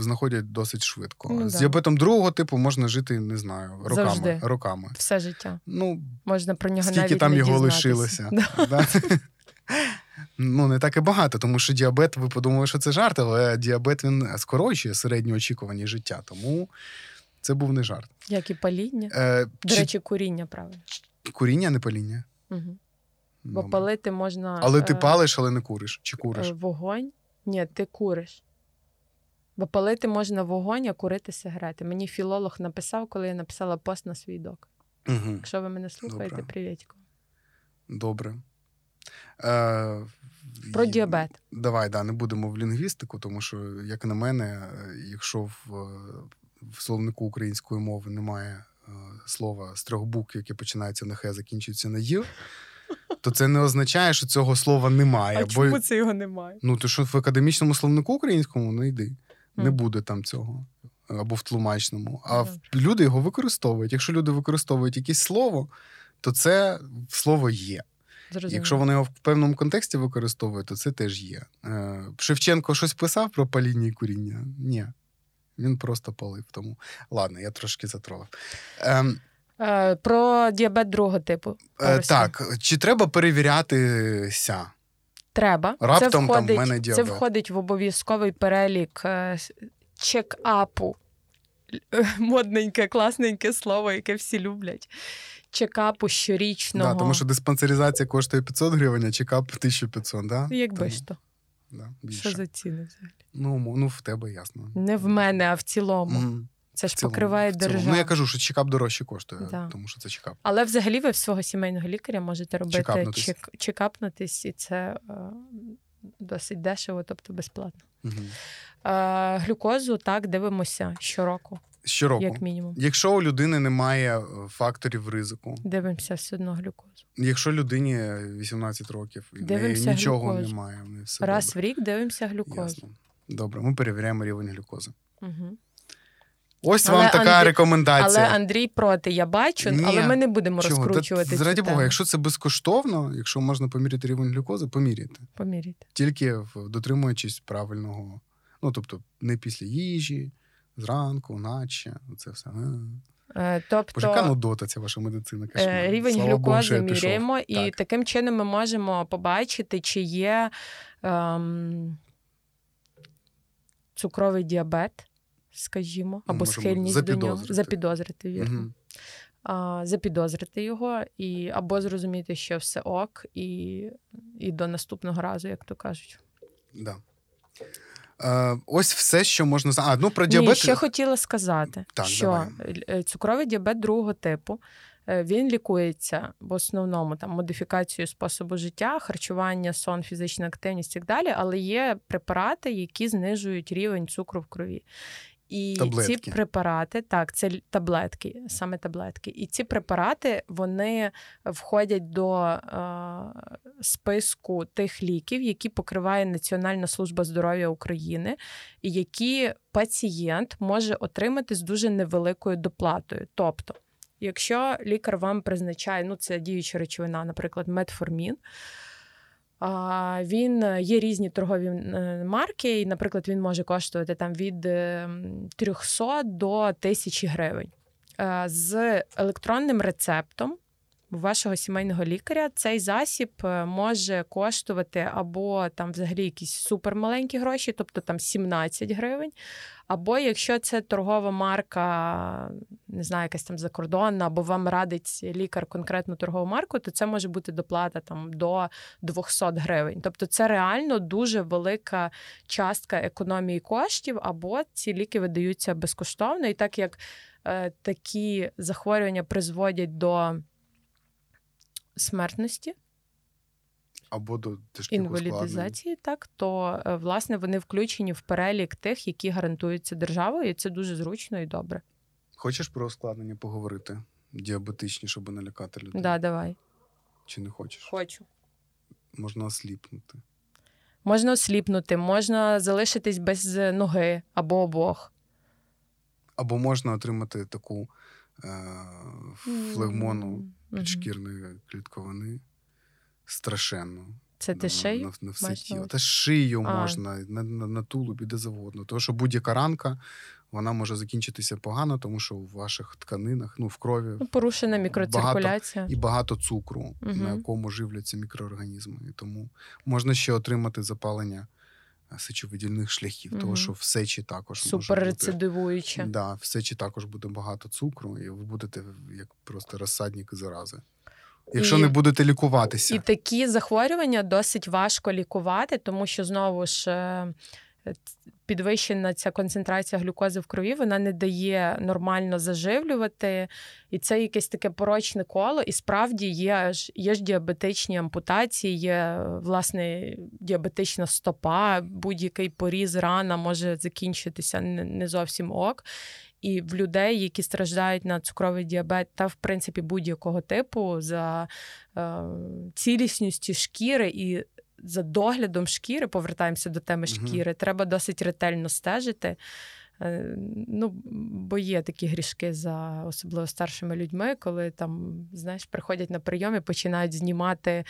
знаходять досить швидко. Ну, З да. діабетом другого типу можна жити, не знаю, роками. Завжди. роками. Все життя. Ну, Можна про нього скільки навіть там не його дізнатися. лишилося. Да. Ну, не так і багато, тому що діабет, ви подумали, що це жарт, але діабет він скорочує середнє очікування життя. Тому це був не жарт. Як і паління. Е, До чи... речі, куріння, правильно. Куріння, не паління. Угу. Бо Добре. палити можна. Але ти е, палиш, але не куриш. Чи куриш? е, Вогонь. Ні, ти куриш. Бо палити можна вогонь, а курити сигарети. Мені філолог написав, коли я написала пост на свій док. Угу. Якщо ви мене слухаєте, привітку. Добре. Е, Про діабет. Давай, да, не будемо в лінгвістику, тому що, як на мене, е, якщо в, е, в словнику української мови немає е, слова з трьох букв, яке починається на хе, закінчується на ю, то це не означає, що цього слова немає. А бо... чому це його немає? Ну, то що в академічному словнику українському не йди. Не Мгм. буде там цього. Або в тлумачному. А Ага. люди його використовують. Якщо люди використовують якесь слово, то це слово є. Зрозуміло. Якщо вони його в певному контексті використовують, то це теж є. Е, Шевченко щось писав про паління і куріння? Ні. Він просто палив. Тому ладно, я трошки затролив. Ем, Е, Про діабет другого типу. е, так, чи треба перевірятися? Треба. Раптом це там в входить, мене це входить в обов'язковий перелік е, чек-апу. <laughs> Модненьке, класненьке слово, яке всі люблять. Чекапу щорічного. Да, тому що диспансеризація коштує 500 гривень, а чекап 1500, да? Якби Тому, ж то. Да, Що за ціни взагалі? Ну, ну, в тебе ясно. Не в мене, а в цілому. Мгм. Це ж цілому, покриває в держава. Ну, я кажу, що чекап дорожче коштує, Да. тому що це чекап. Але взагалі ви в свого сімейного лікаря можете робити Чекапнутись. чек, чекапнутись, і це е, досить дешево, тобто безплатно. Угу. Е, глюкозу так дивимося щороку, Щороку. як мінімум. Якщо у людини немає е, факторів ризику, Дивимося все одно глюкозу. якщо людині 18 років і неї Дивимося нічого глюкозу. немає, в неї все Раз добре. в рік дивимося глюкозу. Ясно. Добре, ми перевіряємо рівень глюкози. Угу. Ось Але вам така Андрій- рекомендація. Але Андрій проти, я бачу, Ні. але ми не будемо Чого? Та розкручувати. Цю Бога, якщо це безкоштовно, якщо можна поміряти рівень глюкози, поміряйте. Поміряйте. Тільки дотримуючись правильного, ну тобто не після їжі, зранку, наче, це все. А. Е, тобто, Боже, яка нудота ця ваша медицина. Е, Рівень Слава глюкози пішов. міряємо, і Так. таким чином ми можемо побачити, чи є ем, цукровий діабет, скажімо, або Можемо схильність до нього, запідозрити. запідозрити вірно. Мгм. А, запідозрити його, і або зрозуміти, що все ок, і, і до наступного разу, як то кажуть. Да. Е, ось все, що можна. А, ну про діабет. Ні, ще хотіла сказати, Так, що давай. е, цукровий діабет другого типу е, він лікується в основному там модифікацією способу життя, харчування, сон, фізична активність і так далі, але є препарати, які знижують рівень цукру в крові. І Таблетки. ці препарати, так, це таблетки, саме таблетки. І ці препарати вони входять до е, списку тих ліків, які покриває Національна служба здоров'я України, і які пацієнт може отримати з дуже невеликою доплатою. Тобто, якщо лікар вам призначає, ну це діюча речовина, наприклад, метформін. Він е, є різні торгові е, марки, і, наприклад, він може коштувати там від е, 300 до 1000 гривень. Е, З електронним рецептом вашого сімейного лікаря цей засіб е, може коштувати або там взагалі якісь супермаленькі гроші, тобто там 17 гривень. Або якщо це торгова марка, не знаю, якась там закордонна, або вам радить лікар конкретну торгову марку, то це може бути доплата там до 200 гривень. Тобто це реально дуже велика частка економії коштів, або ці ліки видаються безкоштовно. І так як е, такі захворювання призводять до смертності, Або до тяжких інвалідизації, так то е, власне вони включені в перелік тих, які гарантуються державою, і це дуже зручно і добре. Хочеш про ускладнення поговорити? Діабетичні, щоб не лякати людей? Да, давай. Чи не хочеш? Хочу. Можна осліпнути. Можна осліпнути, можна залишитись без ноги або обох. Або можна отримати таку е, флегмону. Підшкірної клітковини страшенну. Це ти на, шию? на, на все тіло. Та шию А. можна, на, на, на тулубі, де завгодно. Тому що будь-яка ранка вона може закінчитися погано, тому що в ваших тканинах, ну в крові Ну, порушена мікроциркуляція. і багато цукру, Мгм. на якому живляться мікроорганізми. І тому можна ще отримати запалення сечовидільних шляхів, угу. тому що в сечі також може бути. Да, в сечі також буде багато цукру, і ви будете як просто розсадник зарази. Якщо І- не будете лікуватися. І такі захворювання досить важко лікувати, тому що знову ж е, підвищена ця концентрація глюкози в крові, вона не дає нормально заживлювати. І це якесь таке порочне коло. І справді є ж є ж діабетичні ампутації, є власне діабетична стопа, будь-який поріз, рана може закінчитися не зовсім ок. і в людей, які страждають на цукровий діабет, та в принципі будь-якого типу за е, цілісністю шкіри і за доглядом шкіри, повертаємося до теми шкіри, угу. треба досить ретельно стежити. Е, ну, Бо є такі грішки за особливо старшими людьми, коли там, знаєш, приходять на прийом і починають знімати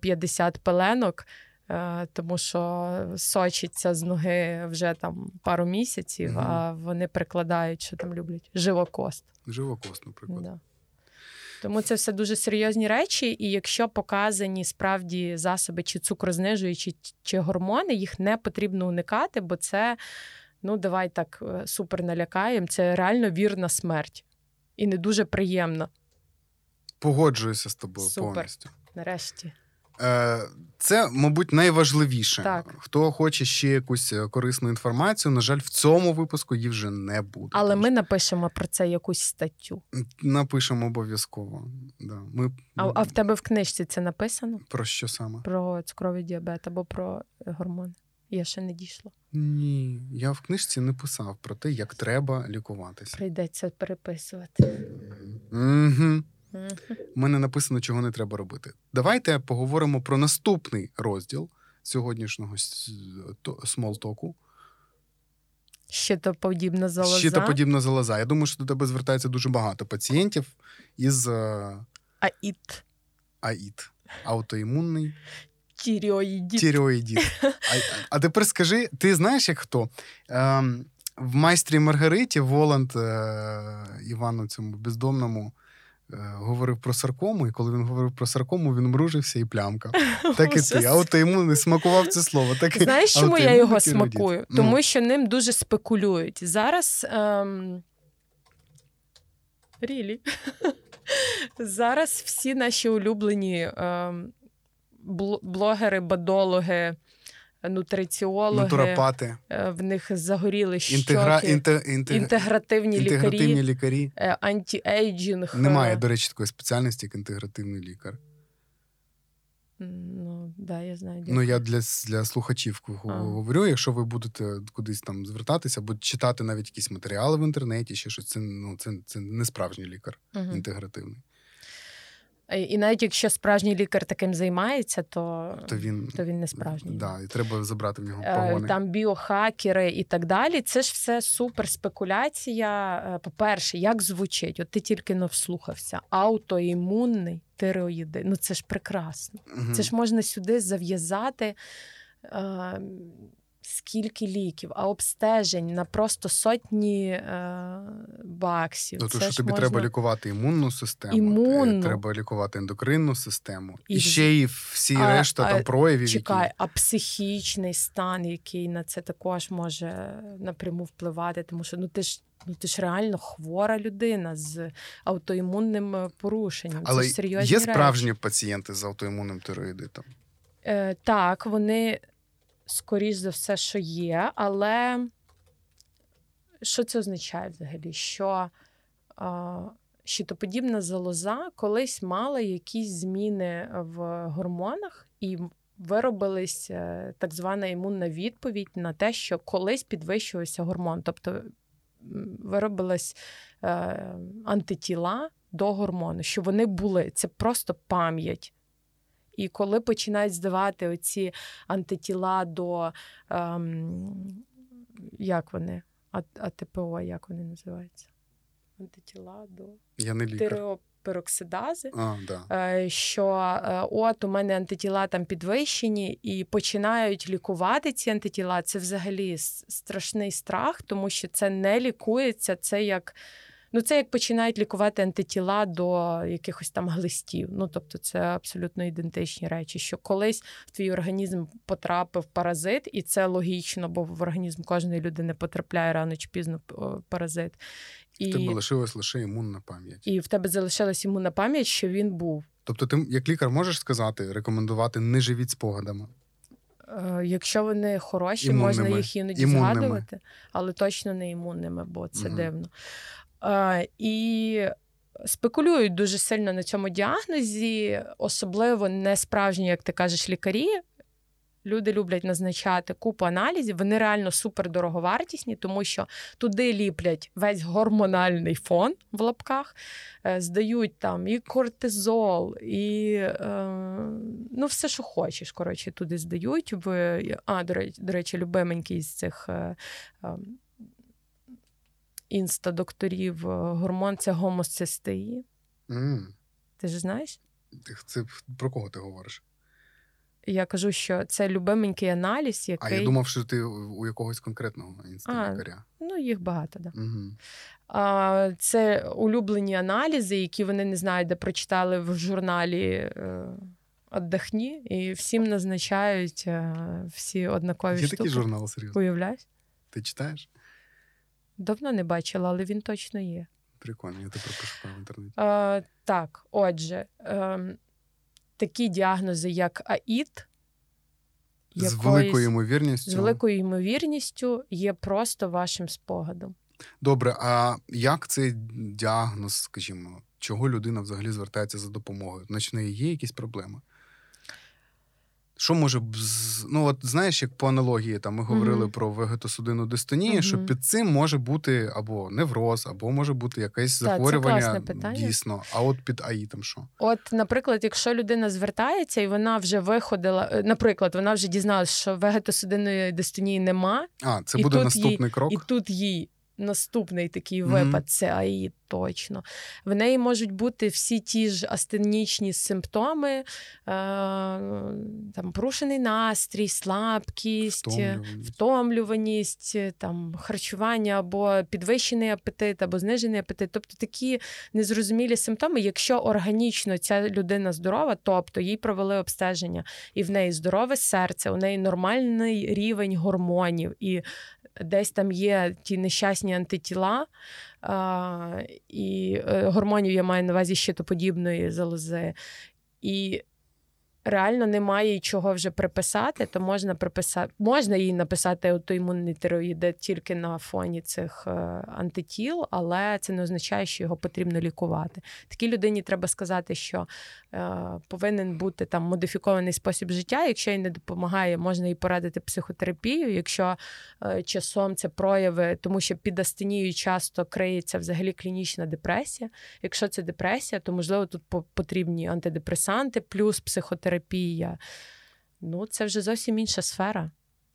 50 пеленок. Е, тому що сочиться з ноги вже там пару місяців, угу. а вони прикладають, що там люблять живокост. Живокост, наприклад. Да. Тому це все дуже серйозні речі, і якщо показані справді засоби чи цукрознижуючі, чи гормони, їх не потрібно уникати, бо це, ну давай так е, супер налякаємо, це реально вірна смерть і не дуже приємно. Погоджуюся з тобою Супер. повністю. Нарешті. Е, це, мабуть, найважливіше. Так. Хто хоче ще якусь е, корисну інформацію, на жаль, в цьому випуску її вже не буде. Але ми напишемо про це якусь статтю. Напишемо обов'язково. Да. Ми... А а в тебе в книжці це написано? Про що саме? Про цукровий діабет або про гормони. Я ще не дійшла. Ні, я в книжці не писав про те, як треба лікуватися. Прийдеться переписувати. Угу. У мене написано, чого не треба робити. Давайте поговоримо про наступний розділ сьогоднішнього смолтоку. Щитоподібна залоза. Щитоподібна залоза. Я думаю, що до тебе звертається дуже багато пацієнтів із е, АІТ. АІТ. Аутоімунний. Тіріоїдіт. Тіріоїдіт. А, а тепер скажи, ти знаєш, як хто? Ем, в майстрі Маргариті Воланд е, Івану цьому бездомному говорив про саркому, і коли він говорив про саркому, він мружився і плямкав. <laughs> Так і ти. А от йому не смакував це слово. Так Знаєш, чому я його смакую? Ну. Тому що ним дуже спекулюють. Зараз. Ем... Рілі. <laughs> Зараз всі наші улюблені ем, блогери, бадологи нутриціологи, Натуропати. Е, в них загоріли щоки, Інтегра... інте... Інте... інтегративні, інтегративні лікарі, лікарі. Е, антіейджинг. Немає, до речі, такої спеціальності, як інтегративний лікар. Ну, да, я знаю. Ну, я для для слухачів говорю, якщо ви будете кудись там звертатися, або читати навіть якісь матеріали в інтернеті, ще щось, це ну, це, це не справжній лікар угу. інтегративний. І навіть якщо справжній лікар таким займається, то то він то він не справжній. Да, і треба забрати в нього е, погони. Там біохакери і так далі. Це ж все супер спекуляція. Е, по-перше, як звучить? От ти тільки не вслухався. Аутоімунний тиреоїди. Ну це ж прекрасно. Угу. Це ж можна сюди зав'язати. Скільки ліків, а обстежень на просто сотні е, баксів. Ну, то, що тобі можна... треба лікувати імунну систему, Імунну. треба лікувати ендокринну систему, і, і ще й всі а, решта а, там проявів. Чекай, які... а психічний стан, який на це також може напряму впливати, тому що ну ти ж. Ну, ти ж реально хвора людина з аутоімунним е, порушенням. Але це ж серйозні є справжні речі. пацієнти з аутоімунним тироїдитом? Е, Так, вони скоріш за все, що є, але що це означає взагалі? Що щитоподібна залоза колись мала якісь зміни в гормонах і виробилась е, так звана імунна відповідь на те, що колись підвищувався гормон. Тобто виробилась е, антитіла до гормону, що вони були. Це просто пам'ять. І коли починають здавати оці антитіла до ем, як вони? А, АТПО, як вони називаються? Антитіла до Я не лікар. Пероксидази, а, да. Е, що е, от у мене антитіла там підвищені, і починають лікувати ці антитіла. Це взагалі страшний страх, тому що це не лікується. Це як Ну, це як починають лікувати антитіла до якихось там глистів. Ну тобто, це абсолютно ідентичні речі. Що колись в твій організм потрапив паразит, і це логічно, бо в організм кожної людини потрапляє рано чи пізно паразит. І в тебе лишилась лише імунна пам'ять. І в тебе залишилась імунна пам'ять, що він був. Тобто, ти як лікар можеш сказати, рекомендувати не живіть спогадами. Е, якщо вони хороші, імунними. можна їх іноді імунними. згадувати, але точно не імунними, бо це угу. дивно. І спекулюють дуже сильно на цьому діагнозі, особливо не справжні, як ти кажеш, лікарі. люди люблять назначати купу аналізів, вони реально супер дороговартісні, тому що туди ліплять весь гормональний фон в лапках, е, здають там і кортизол, і е, ну, все, що хочеш. Коротше, туди здають. В, А, до речі, любименький з цих. Е, Інстадокторів гормон це гомоцистеї. Mm. Ти ж знаєш? Це про кого ти говориш? Я кажу, що це любименький аналіз, який. А я думав, що ти у якогось конкретного інсталікаря. Ну, їх багато, так. Да. Угу. А, Це улюблені аналізи, які вони не знають, де прочитали в журналі «Отдохні», і всім назначають е, всі однакові Є штуки. Є такий журнал, серйозно? Уявляєш? Ти читаєш? Давно не бачила, але він точно є. Прикольно, я тепер пошукаю в інтернеті. А, Так, отже, ем, такі діагнози, як АІД, з великою ймовірністю. З великою ймовірністю є просто вашим спогадом. Добре, а як цей діагноз, скажімо, чого людина взагалі звертається за допомогою? Значить, неї є якісь проблеми? Що може ну от знаєш, як по аналогії там ми говорили mm-hmm. про вегетосудинну дистонію, mm-hmm. що під цим може бути або невроз, або може бути якесь так, захворювання дійсно. А от під АІ там що? От, наприклад, якщо людина звертається і вона вже виходила, е, наприклад, вона вже дізналася, що вегетосудинної дистонії нема. А це буде наступний їй, крок. І тут їй наступний такий випад mm-hmm. це АІ точно. В неї можуть бути всі ті ж астенічні симптоми, е, там порушений настрій, слабкість, втомлюваність. втомлюваність, там харчування або підвищений апетит, або знижений апетит. Тобто такі незрозумілі симптоми, якщо органічно ця людина здорова, тобто їй провели обстеження, і в неї здорове серце, у неї нормальний рівень гормонів. і Десь там є ті нещасні антитіла, а, і е, гормонів я маю на увазі щитоподібної залози. І реально немає чого вже приписати, то можна приписати, можна їй написати аутоімунний тироїд тільки на фоні цих е, антитіл, але це не означає, що його потрібно лікувати. Такій людині треба сказати, що е, повинен бути там модифікований спосіб життя. Якщо їй не допомагає, можна їй порадити психотерапію. Якщо е, часом це прояви, тому що під астенією часто криється взагалі клінічна депресія. Якщо це депресія, то можливо тут потрібні антидепресанти плюс психотерапія терапія. Ну, це вже зовсім інша сфера.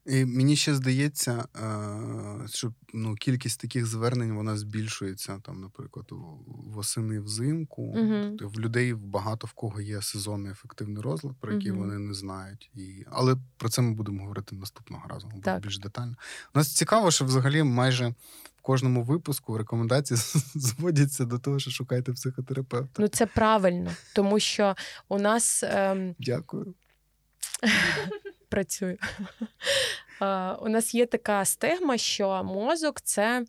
І Мені ще здається, е, що ну, кількість таких звернень вона збільшується, там, наприклад, восени взимку. Угу. В людей багато в кого є сезонний ефективний розлад, про який угу. вони не знають. І... Але про це ми будемо говорити наступного разу, буде більш детально. У нас цікаво, що взагалі майже кожному випуску рекомендації <laughs> зводяться до того, що шукайте психотерапевта. Ну це правильно, тому що у нас. Ем... Дякую. <laughs> Працюю. У нас є така стигма, що мозок це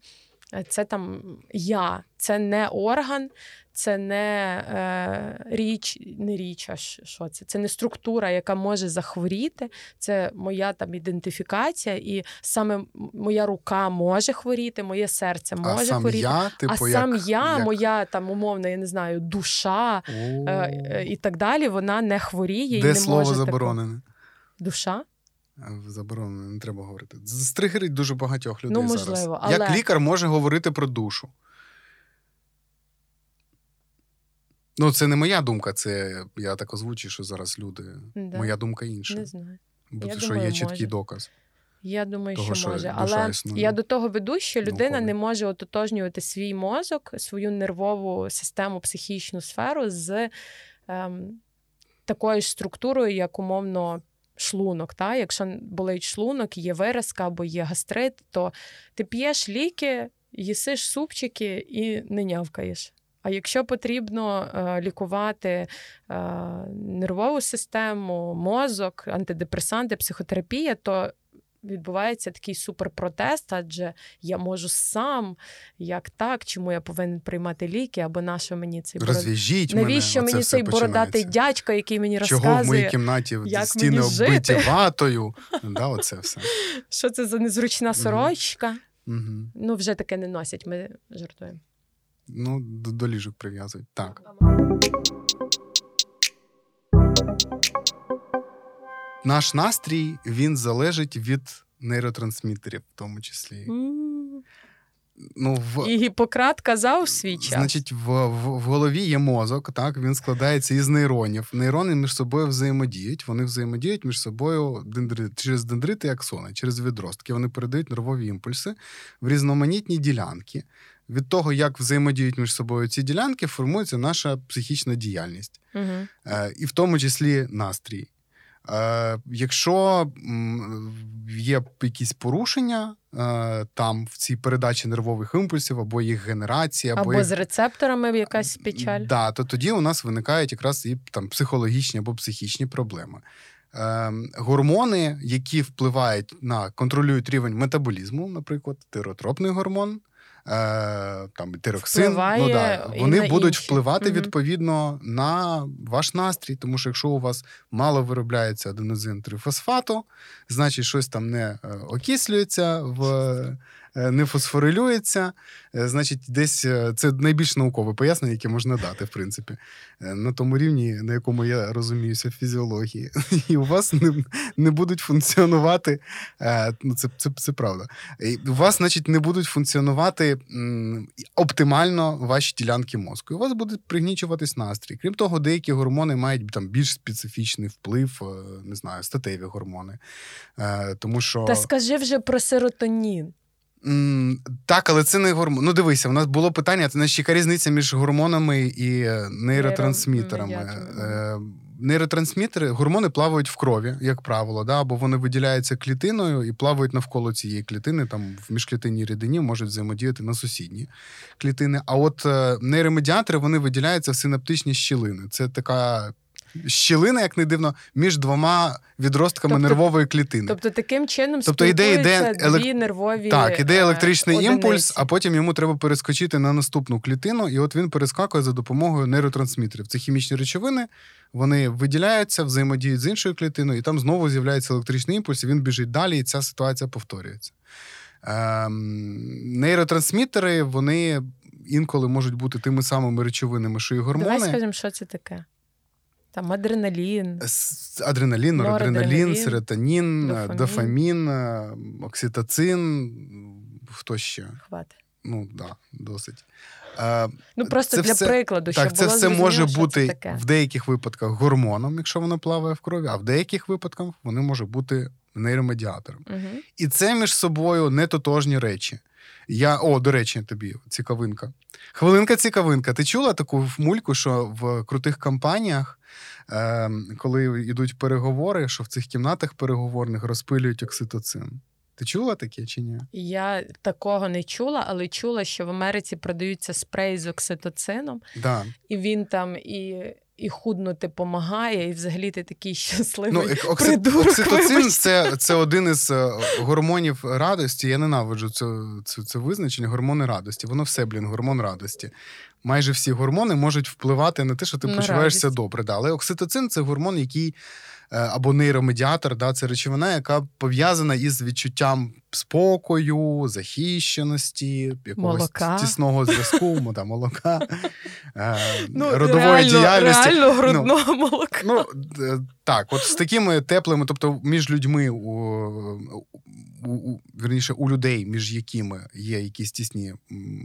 це там я, це не орган, це не е, річ, не річ, а що це? Це не структура, яка може захворіти. Це моя там ідентифікація, і саме моя рука може хворіти, моє серце може а сам хворіти. Я, типу, а як, сам я, як... моя там умовна, я не знаю, душа е, і так далі, вона не хворіє. Де і не слово може заборонене? Тако... Душа? Заборонено, не треба говорити. Стригерить дуже багатьох людей. Ну, можливо, зараз. але... Як лікар може говорити про душу? Ну, це не моя думка, це я так озвучую, що зараз люди. Да. Моя думка інша. Не знаю. Бо я що думаю, є чіткий може. доказ. Я думаю, того, що може. Але існує. я до того веду, що людина Науково. не може ототожнювати свій мозок, свою нервову систему, психічну сферу з ем, такою ж структурою, як умовно шлунок. Та? Якщо болить шлунок, є виразка або є гастрит, то ти п'єш ліки, їсиш супчики і не нявкаєш. А якщо потрібно е, лікувати е, нервову систему, мозок, антидепресанти, психотерапія, то відбувається такий суперпротест, адже я можу сам, як так, чому я повинен приймати ліки, або нащо мені цей Розв'яжіть навіщо мене? мені цей бородатий дядько, який мені розказує, Чого в моїй кімнаті як стіни оббиті <laughs> ватою. Да, оце все. Що це за незручна сорочка? Угу. Ну, вже таке не носять, ми жартуємо. Ну, до, до ліжок прив'язують. Так. наш настрій він залежить від нейротрансмітерів, в тому числі. Ну, в... І Гіппократ казав свій час. Значить, в, в в, голові є мозок, так він складається із нейронів. Нейрони між собою взаємодіють. Вони взаємодіють між собою дендри... через дендрити і аксони, через відростки. Вони передають нервові імпульси в різноманітні ділянки. Від того, як взаємодіють між собою ці ділянки, формується наша психічна діяльність, угу. е, і в тому числі настрій. Е, Якщо є якісь порушення е, там в цій передачі нервових імпульсів, або їх генерація, або, або з рецепторами якась печаль, да, то тоді у нас виникають якраз і там психологічні або психічні проблеми. Е, Гормони, які впливають на контролюють рівень метаболізму, наприклад, тиротропний гормон. Е, там тироксин, ну, да, вони будуть інші. впливати угу. відповідно на ваш настрій, тому що якщо у вас мало виробляється аденозин трифосфату, значить щось там не е, окислюється в не фосфорилюється. Е, значить, десь е, це найбільш наукове пояснення, яке можна дати, в принципі, на тому рівні, на якому я розуміюся в фізіології. <laughs> І у вас не не будуть функціонувати. Ну, це це, це правда. І У вас, значить, не будуть функціонувати оптимально ваші ділянки мозку. І у вас буде пригнічуватись настрій. Крім того, деякі гормони мають там більш специфічний вплив, не знаю, статеві гормони. Тому що... Та скажи вже про серотонін. Так, але це не гормон. Ну, дивися, у нас було питання: це яка різниця між гормонами і нейротрансмітерами. Е, нейротрансмітери, гормони плавають в крові, як правило, да, або вони виділяються клітиною і плавають навколо цієї клітини, там в міжклітинній рідині можуть взаємодіяти на сусідні клітини. А от е, нейромедіатори вони виділяються в синаптичні щілини. Це така щілина, як не дивно, між двома відростками тобто, нервової клітини. Тобто таким чином тобто, іде, іде елек... дві нервові Так, іде е, електричний одиниці. імпульс, а потім йому треба перескочити на наступну клітину, і от він перескакує за допомогою нейротрансмітерів. Це хімічні речовини, вони виділяються, взаємодіють з іншою клітиною, і там знову з'являється електричний імпульс, і він біжить далі, і ця ситуація повторюється. Ем, Нейротрансмітери, вони інколи можуть бути тими самими речовинами, що і гормони. Давай скажемо, що це таке. Там адреналін, адреналін, норадреналін, серотонін, дофамін. дофамін, е, окситоцин. Хто ще? Хват. Ну, да, досить. А, ну, просто це для все, прикладу, щоб так, це було все може бути таке. в деяких випадках гормоном, якщо воно плаває в крові, а в деяких випадках вони можуть бути нейромедіатором. Угу. І це між собою не тотожні речі. Я, О, до речі, тобі цікавинка. Хвилинка цікавинка. Ти чула таку мульку, що в крутих компаніях, е, коли йдуть переговори, що в цих кімнатах переговорних розпилюють окситоцин? Ти чула таке чи ні? Я такого не чула, але чула, що в Америці продаються спреї з окситоцином, да. і він там і і худнути допомагає, і взагалі ти такий <laughs> щасливий. Ну, окси... придурок, Окситоцин це це один із е, гормонів радості. Я ненавиджу це, це, це визначення гормони радості. Воно все, блін, гормон радості. Майже всі гормони можуть впливати на те, що ти на почуваєшся радість. добре. Да. Але окситоцин це гормон, який або нейромедіатор, да, це речовина, яка пов'язана із відчуттям спокою, захищеності, якогось молока. тісного зв'язку, да, молока, е, ну, родової реально, діяльності. Реально ну, грудного ну, молока. Ну, Так, от з такими теплими, тобто між людьми, у, у, верніше, у людей, між якими є якісь тісні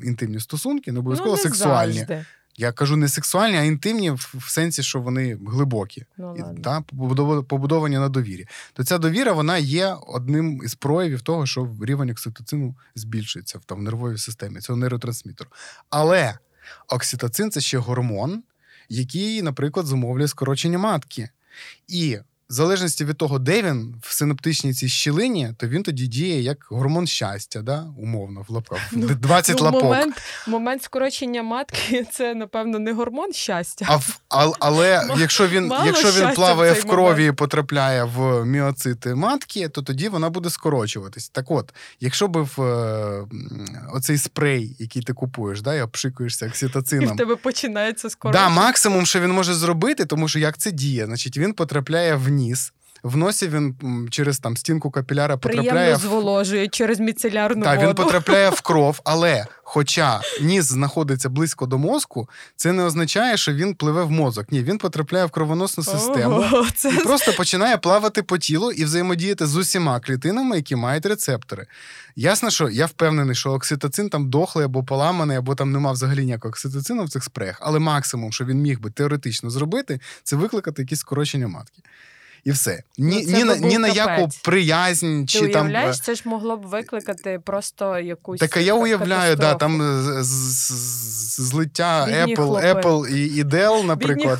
інтимні стосунки, не обов'язково ну, сексуальні. Завжди. Я кажу не сексуальні, а інтимні в сенсі, що вони глибокі, ну, і, та, побудовані на довірі. То ця довіра вона є одним із проявів того, що рівень окситоцину збільшується в, там, в нервовій системі, цього нейротрансмітеру. Але окситоцин це ще гормон, який, наприклад, зумовлює скорочення матки. І в залежності від того, де він в синаптичній цій щілині, то він тоді діє як гормон щастя, да? умовно, в лапках. 20 ну, лапок. Момент момент скорочення матки <laughs> це, напевно, не гормон щастя. А, а Але <laughs> М- якщо він якщо він плаває в, в крові момент. і потрапляє в міоцити матки, то тоді вона буде скорочуватись. Так от, якщо би в оцей спрей, який ти купуєш, да, і обшикуєшся окситоцином. І в тебе починається скорочення. Да, максимум, що він може зробити, тому що як це діє, значить він потрапляє в ніс. В носі він через там стінку капіляра потрапляє. Приємно зволожує через міцелярну Так, воду. він потрапляє в <laughs> кров, але хоча ніс знаходиться близько до мозку, це не означає, що він пливе в мозок. Ні, він потрапляє в кровоносну систему Ого, <laughs> це... і просто починає плавати по тілу і взаємодіяти з усіма клітинами, які мають рецептори. Ясно, що я впевнений, що окситоцин там дохлий або поламаний, або там нема взагалі ніякого окситоцину в цих спреях, але максимум, що він міг би теоретично зробити, це викликати якісь скорочення матки. І все. Ні, Ну, ні, на, ні на яку приязнь Ти чи там. е, уявляєш, це ж могло б викликати просто якусь. Так я уявляю, да, там з- з- з- злиття Бідні Apple, хлопи. Apple і, і Dell, наприклад,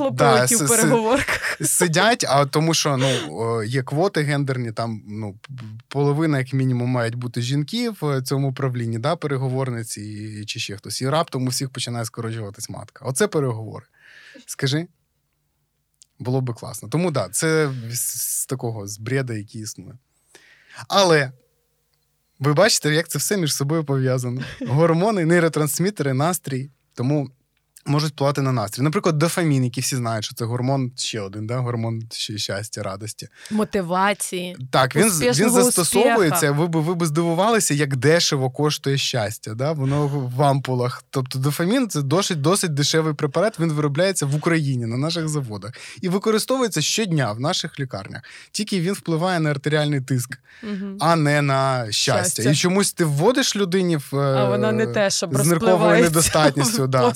с- в с- переговорках. сидять, а тому, що ну є квоти гендерні, там ну половина, як мінімум, мають бути жінки в цьому управлінні, да, переговорниці чи ще хтось. І раптом у всіх починає скорочуватись матка. Оце переговори. Скажи. Було би класно. Тому так, да, це з, такого з бреда, який існує. Але ви бачите, як це все між собою пов'язано. Гормони, нейротрансмітери, настрій. Тому можуть впливати на настрій. Наприклад, дофамін, який всі знають, що це гормон ще один, да? гормон щастя, радості. Мотивації. Так, він, він застосовується. Ви б ви б здивувалися, як дешево коштує щастя. Да? Воно в ампулах. Тобто дофамін це досить досить дешевий препарат. Він виробляється в Україні на наших заводах і використовується щодня в наших лікарнях. Тільки він впливає на артеріальний тиск, Угу. а не на щастя. Щастя. І чомусь ти вводиш людині в е, А вона не те, що з нирковою недостатністю, да.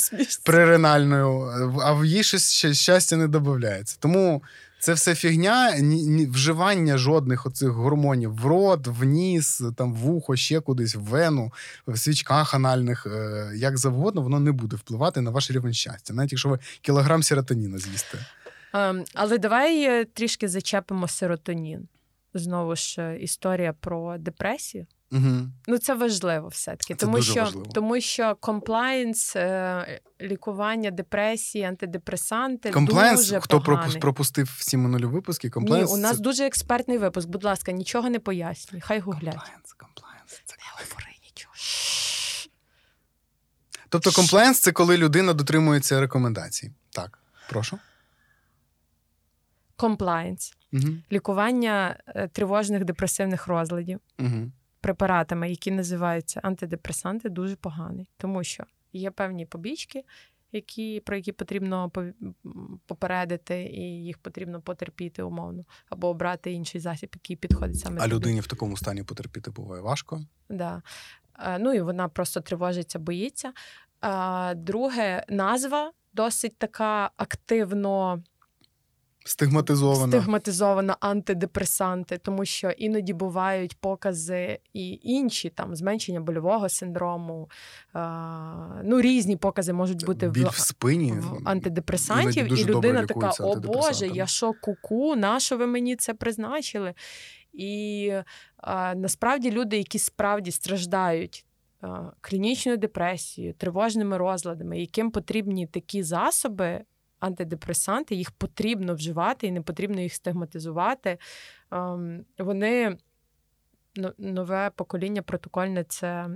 Посмішці. а в ще щастя не додається. Тому це все фігня, ні, вживання жодних оцих гормонів в рот, в ніс, там в вухо, ще кудись, в вену, в свічках анальних, е, як завгодно, воно не буде впливати на ваш рівень щастя, навіть якщо ви кілограм серотоніну з'їсте. Ем, Але давай е, трішки зачепимо серотонін. Знову ж е, історія про депресію. Угу. Ну, це важливо все-таки, Це тому дуже що важливо. тому що комплаєнс, е, лікування депресії, антидепресанти Комплаєнс, дуже хто поганий. пропустив всі минулі випуски, Ні, у нас це... дуже експертний випуск. Будь ласка, нічого не пояснюй. Хай гуглять. Комплаєнс, комплаєнс. Це... Не говори нічого. Тобто комплаєнс це коли людина дотримується рекомендацій. Так, прошу. Комплаєнс. Угу. Лікування е, тривожних депресивних розладів Угу. Препаратами, які називаються антидепресанти, дуже поганий, тому що є певні побічки, які, про які потрібно попередити, і їх потрібно потерпіти умовно, або обрати інший засіб, який підходить саме А людині в такому стані потерпіти буває важко. Да. Е, Ну і вона просто тривожиться, боїться. Друге, назва досить така активно Стигматизована. стигматизована антидепресанти, тому що іноді бувають покази і інші там зменшення больового синдрому. А, ну, різні покази можуть бути Біль в, в спині. в антидепресантів, і людина така: О Боже, я що, куку, на що ви мені це призначили? І а, насправді люди, які справді страждають. Клінічною депресією, тривожними розладами, яким потрібні такі засоби, антидепресанти, їх потрібно вживати і не потрібно їх стигматизувати. Ем, Вони нове покоління протокольне це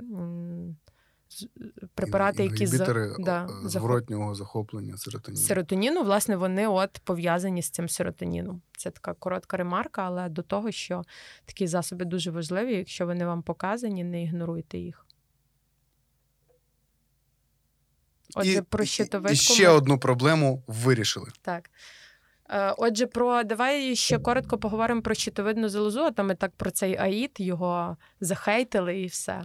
препарати, які за- да, е, зворотнього захоплення серотоніну. серотоніну, власне, вони от пов'язані з цим серотоніном. Це така коротка ремарка, але до того, що такі засоби дуже важливі. Якщо вони вам показані, не ігноруйте їх. Отже, про щитовидку і ще ми- одну проблему вирішили. Так. Е, Отже, про давай ще коротко поговоримо про щитовидну залозу, а там ми так про цей аїд його захейтили і все.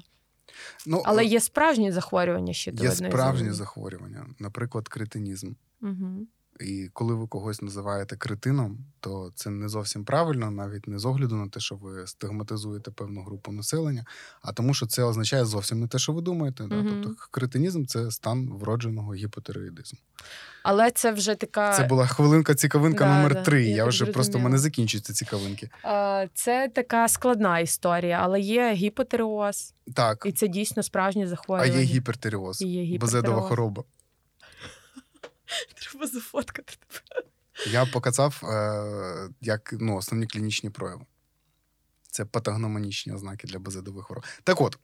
Ну, Але е, є справжні захворювання є щитовидної справжні залози. захворювання, наприклад, кретинізм. Угу. І коли ви когось називаєте кретином, то це не зовсім правильно, навіть не з огляду на те, що ви стигматизуєте певну групу населення, а тому, що це означає зовсім не те, що ви думаєте. Да? Тобто кретинізм це стан вродженого гіпотероїдизму. Але це вже така. Це була хвилинка цікавинка Да, номер да, три. я Я так вже просто в мене закінчуються цікавинки. Це така складна історія, але є гіпотереоз, Так, і це дійсно справжнє а є є базедова хвороба. <laughs> Треба зафоткати. тебе. Я показав е, як ну, основні клінічні прояви. Це патогномонічні ознаки для базедових хвороб. Так от,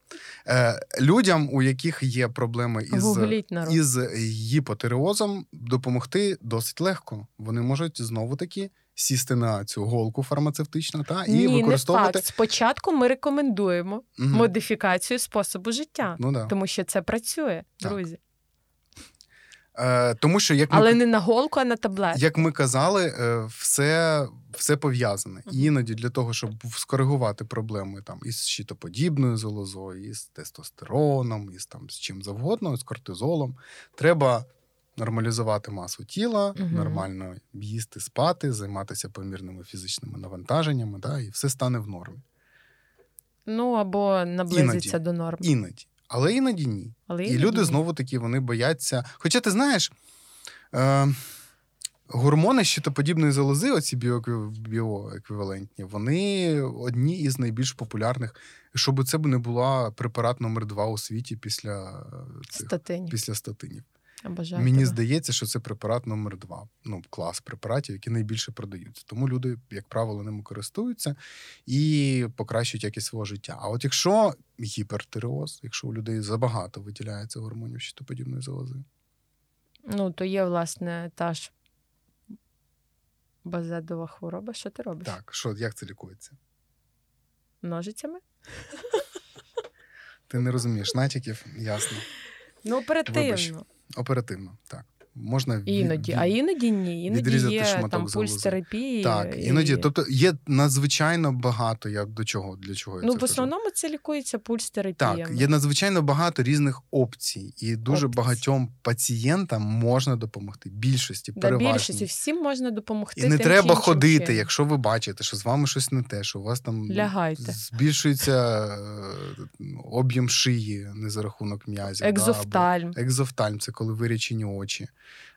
е, людям, у яких є проблеми із, Гугліть із гіпотереозом, допомогти досить легко. Вони можуть знову таки сісти на цю голку фармацевтичну та і Ні, використовувати. не факт. Спочатку ми рекомендуємо Мгм. модифікацію способу життя, Ну, да. тому що це працює, Так. Е, тому що як ми Але не на голку, а на таблетку. Як ми казали, е, все, все пов'язане. І іноді для того, щоб скоригувати проблеми там із щитоподібною залозою, із тестостероном, із там з чим завгодно, з кортизолом, треба нормалізувати масу тіла, Мгм. нормально їсти, спати, займатися помірними фізичними навантаженнями, да, і все стане в нормі. Ну або наблизиться Іноді. до норми. Іноді. Але іноді ні. Але І люди ні. знову таки вони бояться. Хоча ти знаєш, е, гормони щитоподібної залози, оці біоекві- біоеквівалентні, вони одні із найбільш популярних, щоб це б не була препарат номер два у світі після цих статинів. після статинів. Обожаю Мені тебе. здається, що це препарат номер два. Ну, клас препаратів, які найбільше продаються. Тому люди, як правило, ними користуються і покращують якість свого життя. А от якщо гіпертиреоз, якщо у людей забагато виділяється гормонів щитоподібної залози, Ну, то є, власне, та ж базедова хвороба. Що ти робиш? так, що як це лікується? Ножицями? Ти не розумієш натяків, ясно. Ну, оперативно. Вибач. Оперативно, так. Можна Іноді, від- а іноді ні. Іноді відрізати є шматок там пульс терапії. Так, і... іноді, тобто є надзвичайно багато. Я до чого для чого я ну, це в кажу? це лікується пульс Так, є надзвичайно багато різних опцій, і дуже Опцій. багатьом пацієнтам можна допомогти. Більшості, Для переважно. більшості всім можна допомогти. І не тим треба іншим ходити, чином. якщо ви бачите, що з вами щось не те, що у вас там Лягайте. збільшується е, об'єм шиї не за рахунок м'язів. да, Екзофтальм. Екзофтальм це коли вирічені очі.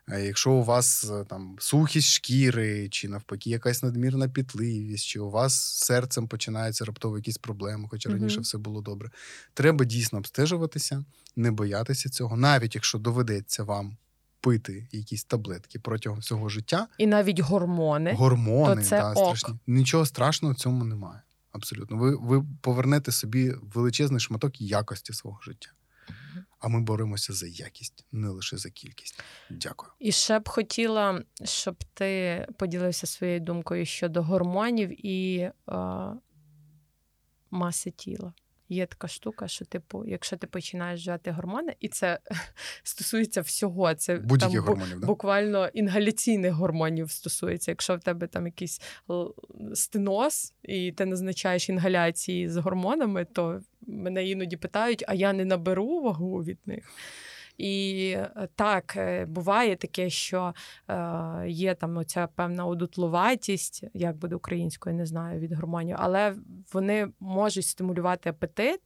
Якщо у вас е, там сухість шкіри, чи навпаки якась надмірна пітливість, чи у вас з серцем починаються раптово якісь проблеми, хоча раніше все було добре. Треба дійсно обстежуватися, не боятися цього, навіть якщо доведеться вам пити якісь таблетки протягом всього життя, І навіть гормони. гормони то це да, ок. страшні. Нічого страшного в цьому немає. Абсолютно. Ви, ви повернете собі величезний шматок якості свого життя. А ми боремося за якість, не лише за кількість. Дякую. І ще б хотіла, щоб ти поділився своєю думкою щодо гормонів і е, маси тіла. Є така штука, що, типу, якщо ти починаєш вживати гормони, і це <laughs> стосується всього, це Будь-яких там, бу- гормонів, да? буквально інгаляційних гормонів стосується. Якщо в тебе там якийсь стеноз, і ти назначаєш інгаляції з гормонами, то мене іноді питають, а я не наберу вагу від них. І е, так, е, буває таке, що е, є там оця певна одутлуватість, як буде українською, не знаю, від гормонів, але вони можуть стимулювати апетит,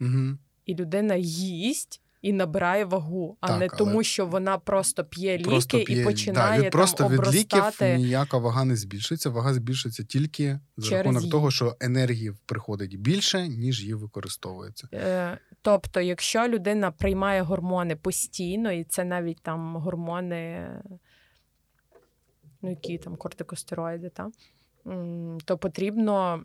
Угу. і людина їсть. І набирає вагу, а Так, не тому, що вона просто п'є ліки Просто п'є, і починає да, від, просто там від обростати. ліків ніяка вага не збільшується. Вага збільшується тільки за Через рахунок їжу. того, що енергії приходить більше, ніж її використовується. Е, Тобто, якщо людина приймає гормони постійно, і це навіть там гормони, ну які там кортикостероїди, та, то потрібно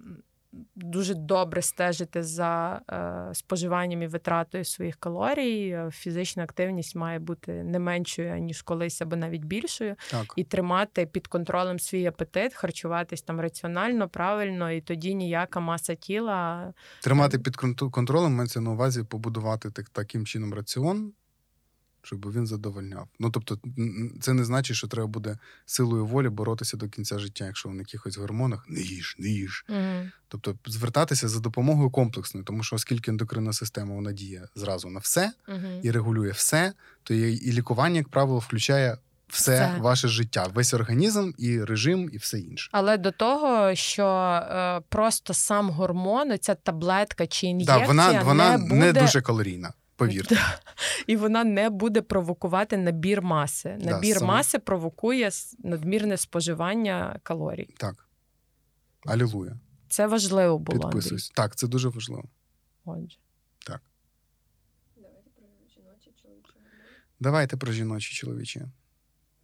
дуже добре стежити за е, споживанням і витратою своїх калорій. Е, Фізична активність має бути не меншою, ніж колись, або навіть більшою, Так. і тримати під контролем свій апетит, харчуватись там раціонально, правильно, і тоді ніяка маса тіла Тримати під контролем мається на увазі побудувати так, таким чином раціон, щоб він задовольняв. Ну тобто, це не значить, що треба буде силою волі боротися до кінця життя, якщо в якихось гормонах не їж, не їж. Мгм. Тобто звертатися за допомогою комплексної, тому що оскільки ендокринна система вона діє зразу на все Мгм. і регулює все, то і і лікування, як правило, включає все, Все. ваше життя, весь організм і режим, і все інше. Але до того, що е, просто сам гормон, ця таблетка чи ін'єкція Да, вона вона не, не, дуже калорійна, повірте. Да. і вона не буде провокувати набір маси. Да, Набір саме. маси провокує надмірне споживання калорій. Так. Алілуя. Це важливо було. Андрій. Підписуюсь. Так, це дуже важливо. Отже. Так. Давайте про жіночі чоловічі.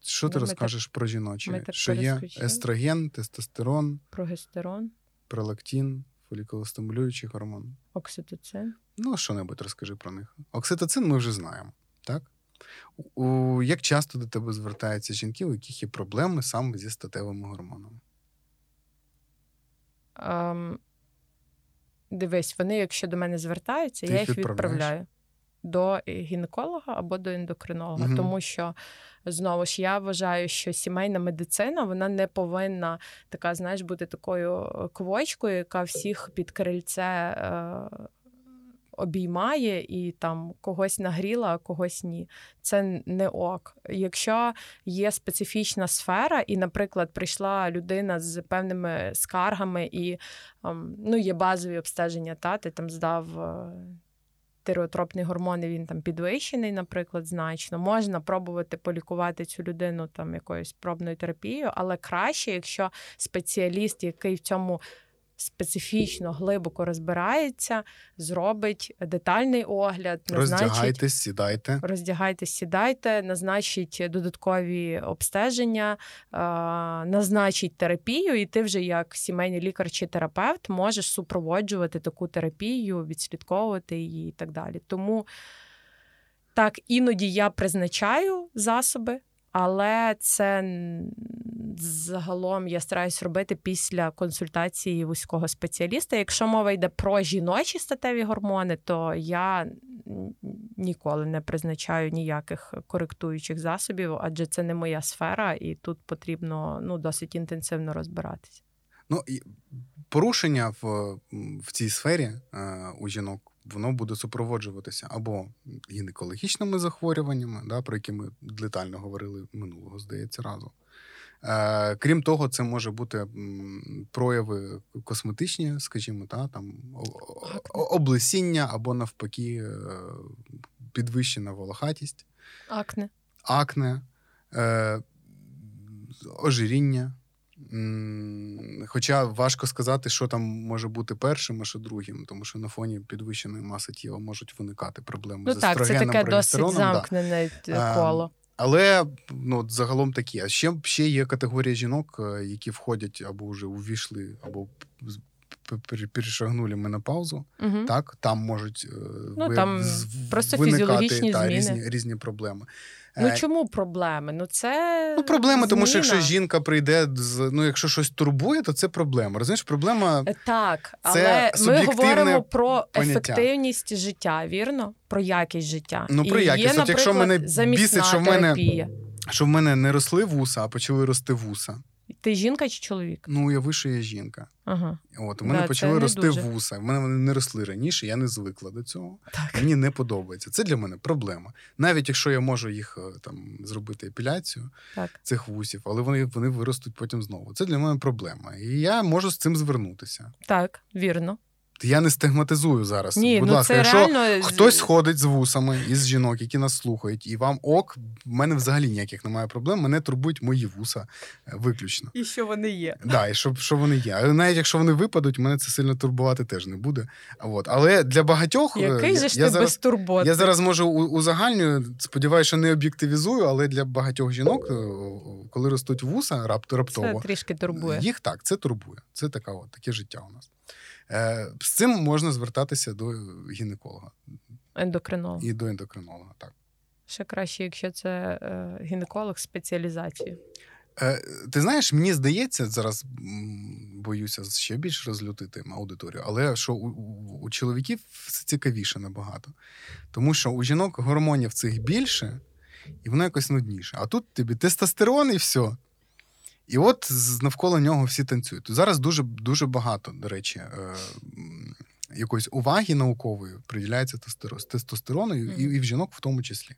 Що ти Ну, ми розкажеш про жіночі? ми Що є естроген, тестостерон, Прогестерон, пролактин, фолікулостимулюючий гормон. Окситоцин? Ну, що небудь розкажи про них. Окситоцин ми вже знаємо, так? У, Як часто до тебе звертаються жінки, у яких є проблеми саме зі статевими гормонами? Um, дивись, вони, якщо до мене звертаються, Ти я їх відправляю до гінеколога або до ендокринолога, Мгм. тому що знову ж я вважаю, що сімейна медицина вона не повинна така, знаєш, бути такою е, квочкою, яка всіх під крильце. Е- Обіймає і там когось нагріла, а когось ні. Це не ок. Якщо є специфічна сфера, і, наприклад, прийшла людина з певними скаргами, і ем, ну, є базові обстеження, та ти там здав е, тиреотропний гормон, він там підвищений, наприклад, значно. Можна пробувати полікувати цю людину там якоюсь пробною терапією, але краще, якщо спеціаліст, який в цьому специфічно глибоко розбирається, зробить детальний огляд, Роздягайтесь, сідайте. роздягайтесь, сідайте, назначить додаткові обстеження, назначить терапію, і ти вже як сімейний лікар чи терапевт можеш супроводжувати таку терапію, відслідковувати її і так далі. Тому так, іноді я призначаю засоби. Але це загалом я стараюсь робити після консультації вузького спеціаліста. Якщо мова йде про жіночі статеві гормони, то я ніколи не призначаю ніяких коректуючих засобів, адже це не моя сфера, і тут потрібно ну, досить інтенсивно розбиратися. Ну, і порушення в, в цій сфері е, у жінок воно буде супроводжуватися або гінекологічними захворюваннями, да, про які ми детально говорили минулого, здається, разу. Е, крім того, це може бути прояви косметичні, скажімо, та, там, облесіння або навпаки е, підвищена волохатість, Акне. акне, е, ожиріння. Хоча важко сказати, що там може бути першим, а що другим, тому що на фоні підвищеної маси тіла можуть виникати проблеми Ну з так, це таке досить прогестероном, да. коло. Але ну, загалом такі. А ще, ще є категорія жінок, е, які входять або вже увійшли, або перешагнули менопаузу. Угу. Так, там можуть е, Ну, ви- там просто виникати, та, зміни. різні, різні проблеми. Ну Е, чому проблеми? Ну це Ну, проблема, тому що якщо жінка прийде з ну, якщо щось турбує, то це проблема. Розумієш, проблема так, Так, Це але ми говоримо про поняття. ефективність життя, вірно? Про якість життя. Ну, про І якість. Є, От якщо мене бісить, що в мене- терапія. що в мене не росли вуса, а почали рости вуса. Ти жінка чи чоловік? Ну, уяви, що я жінка. Ага. От у мене Да, почали рости дуже. вуса. В мене вони не росли раніше, я не звикла до цього. Так. Мені не подобається. Це для мене проблема. Навіть якщо я можу їх е, там зробити епіляцію Так. цих вусів, але вони, вони виростуть потім знову. Це для мене проблема. І я можу з цим звернутися. Так, вірно. Я не стигматизую зараз. Ні, Будь ну ласка, це якщо реально хтось ходить з вусами із жінок, які нас слухають, і вам ок, в мене взагалі ніяких немає проблем. Мене турбують мої вуса е, виключно. І що вони є. Да, і що, що вони є. Але навіть якщо вони випадуть, мене це сильно турбувати теж не буде. А От. Але для багатьох е, Який я, же ж я ти зараз. безтурботний? Я зараз можу у- узагальнюю, сподіваюся, що не об'єктивізую, але для багатьох жінок, е, коли ростуть вуса рап, Це раптово, трішки турбує. їх так, це турбує. Це така, от, таке життя у нас. Е, з цим можна звертатися до гінеколога Ендокринолог. і до ендокринолога. Так. Ще краще, якщо це е, гінеколог з спеціалізацією. Е, ти знаєш, мені здається, зараз боюся ще більш розлютити аудиторію, але що у, у, у чоловіків все цікавіше набагато. Тому що у жінок гормонів цих більше, і воно якось нудніше. А тут тобі тестостерон і все. І от навколо нього всі танцюють. Зараз дуже, дуже багато, до речі, е, якоїсь уваги наукової приділяється тестостеро- тестостерону, і, і в жінок в тому числі.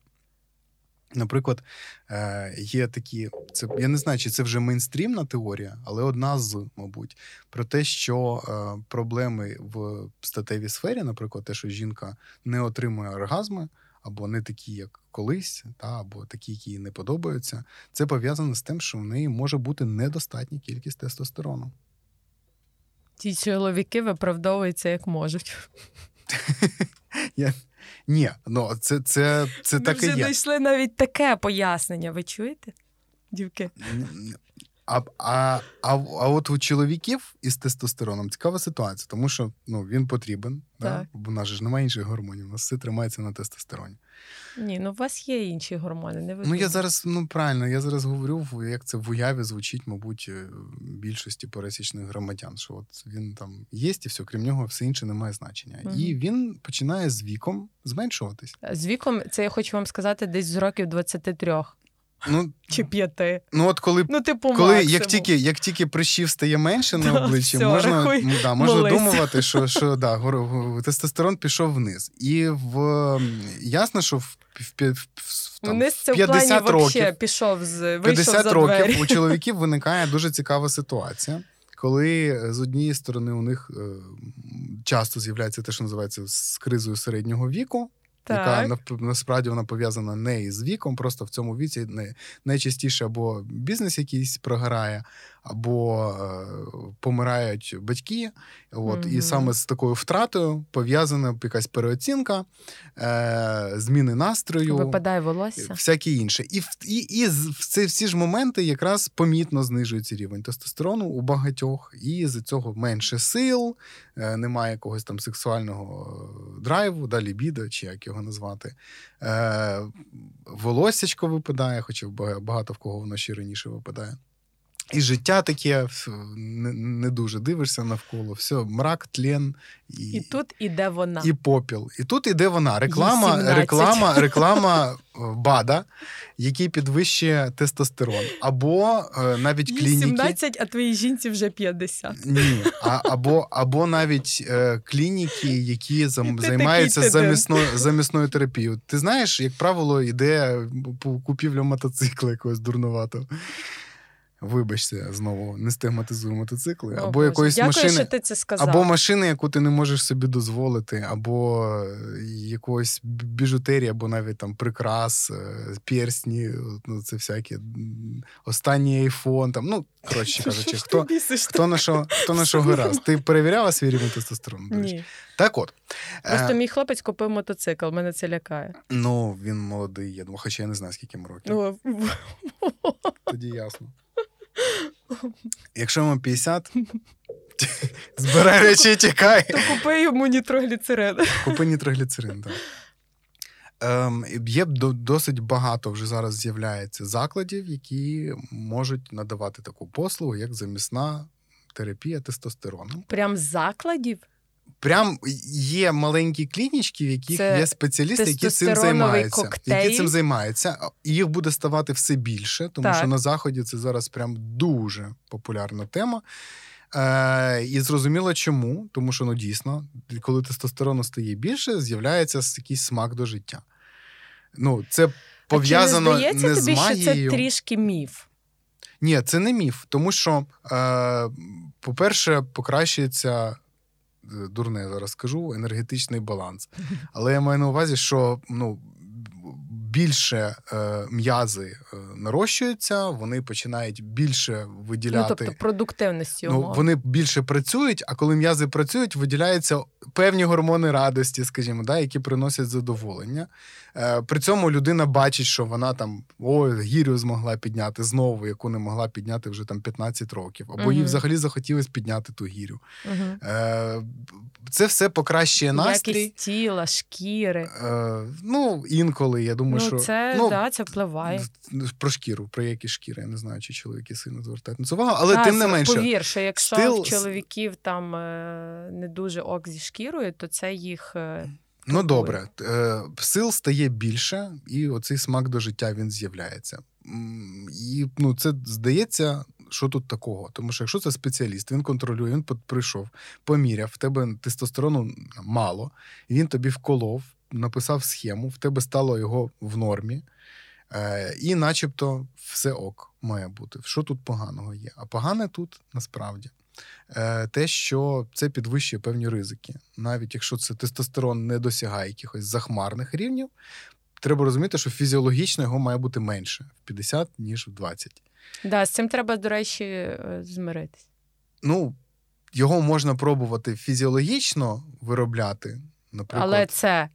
Наприклад, е, є такі, це я не знаю, чи це вже мейнстрімна теорія, але одна з, мабуть, про те, що е, проблеми в статевій сфері, наприклад, те, що жінка не отримує оргазми, або не такі, як колись, та, або такі, які їй не подобаються, це пов'язано з тим, що в неї може бути недостатня кількість тестостерону. Ті чоловіки виправдовуються як можуть. <laughs> Ні, ну це, це, це Ми так і є. знайшли навіть таке пояснення. Ви чуєте, дівки? А а, а, а от у чоловіків із тестостероном цікава ситуація, тому що ну, він потрібен, да? бо в нас ж немає інших гормонів, у нас все тримається на тестостероні. Ні, ну у вас є інші гормони. не Ну я зараз, ну правильно, я зараз говорю, як це в уяві звучить, мабуть, е, більшості пересічних громадян. Що от він там є, і все, крім нього, все інше не має значення. Угу. І він починає з віком зменшуватись. З віком, це я хочу вам сказати, десь з років 23. Ну, Чи п'яти. Ну, от коли ну, типу, коли як тільки як тільки прищів стає менше на <laughs> обличчі, все, можна рахуй, да, можна думати, що <laughs> що да, тестостерон пішов вниз. І в ясно, що в, в, в, там, Вниз це 50 в плані років пішов з вийшов 50 за років двері. у <laughs> чоловіків виникає дуже цікава ситуація. Коли з однієї сторони у них е, часто з'являється те, що називається з кризою середнього віку, так. яка насправді вона пов'язана не із віком, просто в цьому віці не, найчастіше або бізнес якийсь програє, або е, помирають батьки. От, mm-hmm. І саме з такою втратою пов'язана якась переоцінка, е, зміни настрою, випадає волосся, всяке інше. І і, і в ці всі ж моменти якраз помітно знижується рівень тестостерону у багатьох, і з цього менше сил, е, немає якогось там сексуального драйву, да, лібідо, чи як його назвати. Е, Волоссячко випадає, хоча багато в кого воно ще раніше випадає. І життя таке не не дуже дивишся навколо. Все, мрак, тлен і І тут іде вона. І попіл. І тут іде вона. Реклама, реклама, реклама е, БАДа, який підвищує тестостерон. Або е, навіть клініки. 17, а твоїй жінці вже 50. Ні. А, Або або навіть е, клініки, які зам, займаються замісною замісною терапією. Ти знаєш, як правило, йде купівля мотоцикла якогось дурнуватого. Вибачте, знову не стигматизую мотоцикли, О, або Боже. якоїсь Дякую, машини, що ти це сказав. або машини, яку ти не можеш собі дозволити, або е, якоїсь біжутерії, або навіть там прикрас, е, персні, ну це всякі останній айфон. Там ну коротше <laughs> кажучи, хто хто на що хто на що гаразд. Ти перевіряла свій рівень тестостерону? Ні. Так, от просто е... мій хлопець купив мотоцикл. Мене це лякає. Ну він молодий. Я думаю, хоча я не знаю, скільки йому років. <laughs> Тоді ясно. Якщо йому 50, <laughs> збирай речі і тікай. То купи йому нітрогліцерин. Купи нітрогліцерин, так. Ем, Є досить багато вже зараз з'являється закладів, які можуть надавати таку послугу, як замісна терапія тестостерону. Прям закладів? Прям є маленькі клінічки, в яких Це є спеціалісти, які цим займаються. Коктейль. Які цим займаються. Їх буде ставати все більше, тому так. що на заході це зараз прям дуже популярна тема. Е, І зрозуміло, чому, тому що ну дійсно, коли тестостерону стає більше, з'являється якийсь смак до життя. Ну, це пов'язано а чи не, не тобі, з магією. що це трішки міф. Ні, це не міф, тому що, е, по-перше, покращується дурне зараз скажу, енергетичний баланс. <laughs> Але я маю на увазі, що ну. Більше е, м'язи е, нарощуються, вони починають більше виділяти. Ну, тобто продуктивності. Ну, Вони більше працюють, а коли м'язи працюють, виділяються певні гормони радості, скажімо, да, які приносять задоволення. Е, при цьому людина бачить, що вона там о, гірю змогла підняти знову, яку не могла підняти вже там 15 років, або їй взагалі захотілося підняти ту гірю. Угу. Це все покращує настрій. Якість тіла, шкіри. Е, Ну, інколи я думаю, ну, що це ну, да, це впливає. Про шкіру, про які шкіри. Я не знаю, чи чоловіки сильно звертають на це увагу, але а, тим не менше. Повір, що якщо стил... в чоловіків там не дуже ок зі шкірою, то це їх. Ну добре, е, сил стає більше, і оцей смак до життя він з'являється. І ну, це здається, що тут такого. Тому що якщо це спеціаліст, він контролює, він прийшов, поміряв, в тебе тестостерону мало, він тобі вколов, написав схему, в тебе стало його в нормі, е, і начебто все ок має бути. Що тут поганого є? А погане тут насправді. Е, те, що це підвищує певні ризики. Навіть якщо це тестостерон не досягає якихось захмарних рівнів, треба розуміти, що фізіологічно його має бути менше в 50, ніж в 20. Да, з цим треба, до речі, е, змиритись. Ну, його можна пробувати фізіологічно виробляти, наприклад. Але це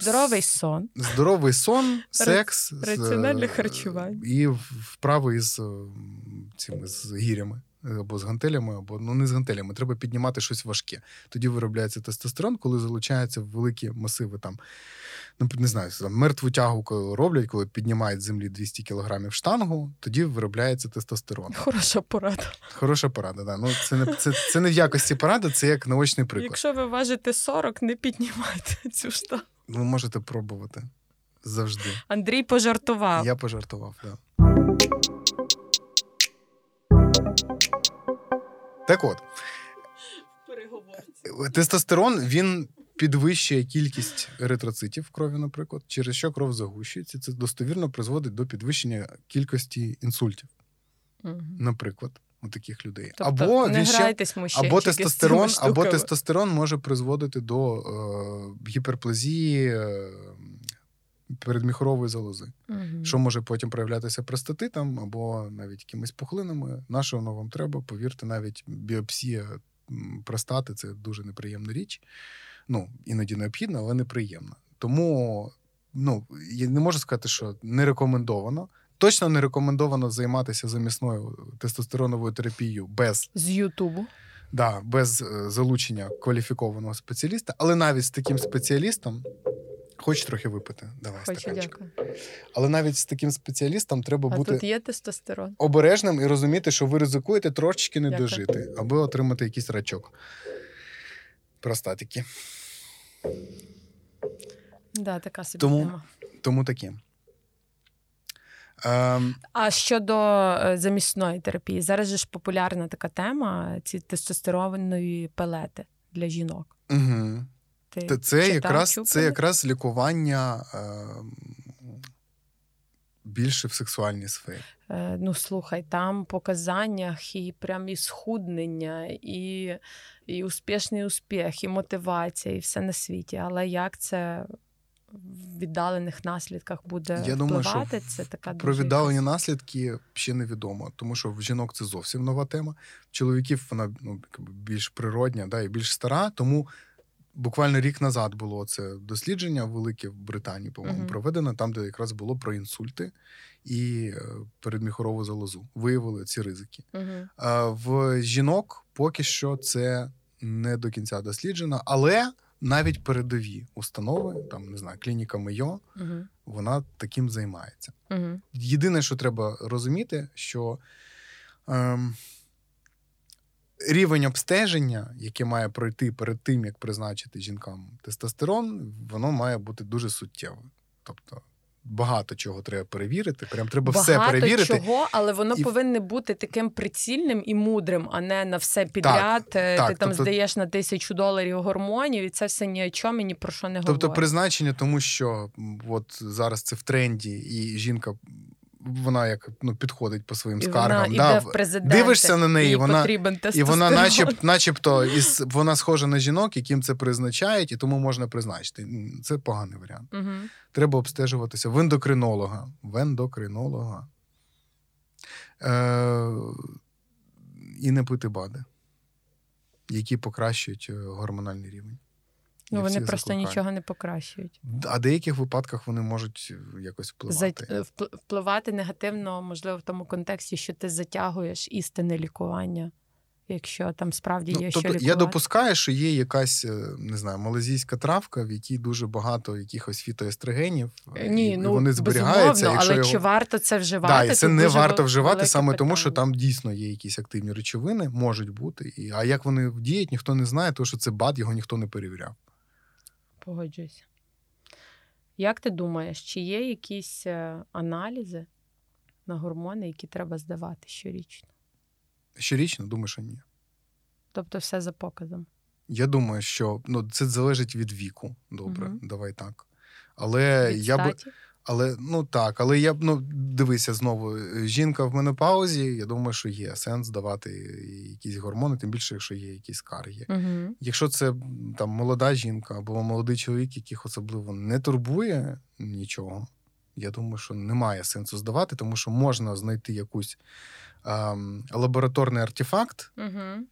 Здоровий сон. Здоровий сон, <laughs> секс, раціональне харчування і вправи з цими з гірями. Або з гантелями, або ну не з гантелями, треба піднімати щось важке. Тоді виробляється тестостерон, коли залучаються великі масиви там ну, не знаю, там, мертву тягу коли роблять, коли піднімають з землі 200 кілограмів штангу, тоді виробляється тестостерон. Хороша порада. Хороша порада, да. Ну, це не це, це не в якості поради, це як наочний приклад. Якщо ви важите 40, не піднімайте цю штангу. Ви можете пробувати завжди. Андрій пожартував. Я пожартував, так. Да. Так от. Тестостерон він підвищує кількість еритроцитів в крові, наприклад, через що кров загущується. Це достовірно призводить до підвищення кількості інсультів, угу. наприклад, у таких людей. Тобто або не ще, або тестостерон, або тестостерон може призводити до е, гіперплазії. Е, Передміхорової залози, uh що може потім проявлятися простатитом або навіть якимись пухлинами. На що воно вам треба? Повірте, навіть біопсія простати це дуже неприємна річ ну, іноді необхідна, але неприємна. Тому ну, я не можу сказати, що не рекомендовано. Точно не рекомендовано займатися замісною тестостероновою терапією без з Ютубу. Да, без е, залучення кваліфікованого спеціаліста, але навіть з таким спеціалістом. Хоч трохи випити. Давай Хочу, дякую. Але навіть з таким спеціалістом треба а бути тут є тестостерон. обережним і розуміти, що ви ризикуєте трошечки не дякую. дожити, аби отримати якийсь рачок простатики. Да, така собі тому, тема. Тому таке. Ем... А щодо е, замісної терапії, зараз же ж популярна така тема: ці тестостеронної пелети для жінок. Угу. Ти Це читав, якраз це якраз лікування е, більше в сексуальній сфері. Е, Ну, слухай, там показаннях і прям і схуднення, і і успішний успіх, і мотивація, і все на світі. Але як це в віддалених наслідках буде Я впливати? Думаю, це така про віддалені якась... наслідки ще невідомо, тому що в жінок це зовсім нова тема. В чоловіків вона ну, більш природня, да, і більш стара. Тому буквально рік назад було це дослідження велике в Британії, по-моєму, uh-huh. проведено, там, де якраз було про інсульти і е, передміхорову залозу. Виявили ці ризики. Uh-huh. В жінок поки що це не до кінця досліджено, але навіть передові установи, там не знаю, клініка Мейо, uh-huh. вона таким займається. Єдине, що треба розуміти, що. Ем, Рівень обстеження, яке має пройти перед тим, як призначити жінкам тестостерон, воно має бути дуже суттєвим. Тобто багато чого треба перевірити. Прям треба багато все перевірити. чого, але воно і... повинне бути таким прицільним і мудрим, а не на все підряд. Так, е, Ти так, там тобто... здаєш на тисячу доларів гормонів, і це все ні о чому ні про що не тобто, говорить. Тобто призначення, тому що от зараз це в тренді, і жінка вона як ну підходить по своїм і скаргам. Вона да, в Дивишся на неї, вона і вона, начеб, <laughs> начебто, із вона схожа на жінок, яким це призначають, і тому можна призначити. Це поганий варіант. Угу. Треба обстежуватися в ендокринолога. В ендокринолога. Е- І не пити бади, які покращують е, гормональний рівень. Ну, вони просто закликаю. нічого не покращують. А в деяких випадках вони можуть е, якось впливати. За, е, впливати негативно, можливо, в тому контексті, що ти затягуєш істинне лікування. Якщо там справді ну, є ну, тобто, що лікувати. я допускаю, що є якась е, не знаю, малазійська травка, в якій дуже багато якихось фітоестрогенів, Ні, і ну, вони зберігаються. Але його... чи варто це вживати? Да, і це не варто вживати саме питання. тому, що там дійсно є якісь активні речовини, можуть бути. І, А як вони діють, ніхто не знає, тому що це бад, його ніхто не перевіряв. Погоджуюся. Як ти думаєш, чи є якісь е, аналізи на гормони, які треба здавати щорічно? Щорічно, думаю, що ні. Тобто все за показом? Я думаю, що ну, це залежить від віку. Добре, угу. давай так. Але від я статі? би. Але ну так, але я б ну дивися знову. Жінка в менопаузі, я думаю, що є сенс давати якісь гормони, тим більше, якщо є якісь скарги. Угу. Якщо це там молода жінка або молодий чоловік, яких особливо не турбує нічого, я думаю, що немає сенсу здавати, тому що можна знайти якусь ем, лабораторний артефакт. Угу.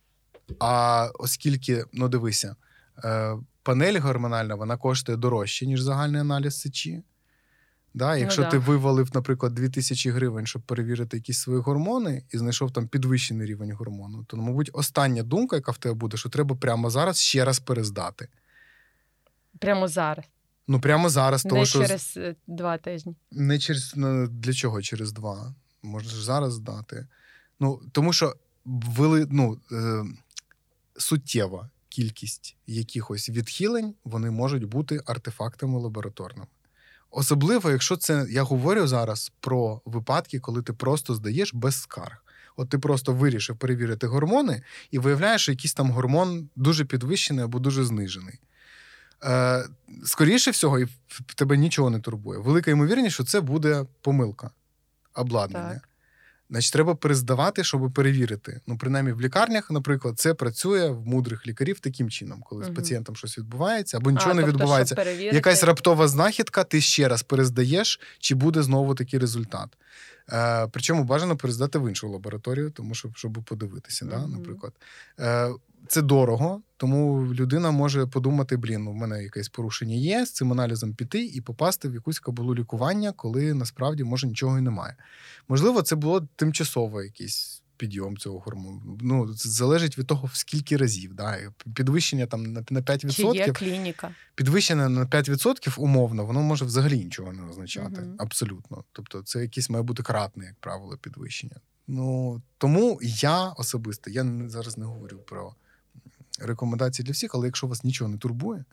А оскільки, ну дивися, е, панель гормональна вона коштує дорожче, ніж загальний аналіз сечі Да? Якщо Ну, ти да. вивалив, наприклад, 2000 гривень, щоб перевірити якісь свої гормони, і знайшов там підвищений рівень гормону, то, мабуть, остання думка, яка в тебе буде, що треба прямо зараз ще раз перездати. Прямо зараз, Ну, прямо зараз, тому не що через е, два тижні. не через ну, для чого через два? Можеш зараз здати. Ну, тому що вели, ну, е, суттєва кількість якихось відхилень вони можуть бути артефактами лабораторними. Особливо, якщо це я говорю зараз про випадки, коли ти просто здаєш без скарг. От ти просто вирішив перевірити гормони і виявляєш, що якийсь там гормон дуже підвищений або дуже знижений. Е, скоріше всього, і тебе нічого не турбує. Велика ймовірність, що це буде помилка обладнання. Так. Значить, треба перездавати, щоб перевірити. Ну, принаймні в лікарнях, наприклад, це працює в мудрих лікарів таким чином, коли угу. з пацієнтом щось відбувається або нічого а, не тобто, відбувається. перевірити, Якась раптова знахідка, ти ще раз перездаєш, чи буде знову такий результат. Е, причому бажано перездати в іншу лабораторію, тому що щоб подивитися, да, наприклад. Е, це дорого, тому людина може подумати: блін, ну, в мене якесь порушення є, з цим аналізом піти і попасти в якусь кабулу лікування, коли насправді може нічого і немає. Можливо, це було тимчасово якийсь. Підйом цього гормону. Ну, це залежить від того, в скільки разів. Да? Підвищення там на на 5%. чи є клініка. Підвищення на 5% умовно, воно може взагалі нічого не означати. Мгм. Абсолютно. Тобто, це якесь має бути кратне, як правило, підвищення. Ну тому я особисто, я зараз не говорю про рекомендації для всіх, але якщо вас нічого не турбує,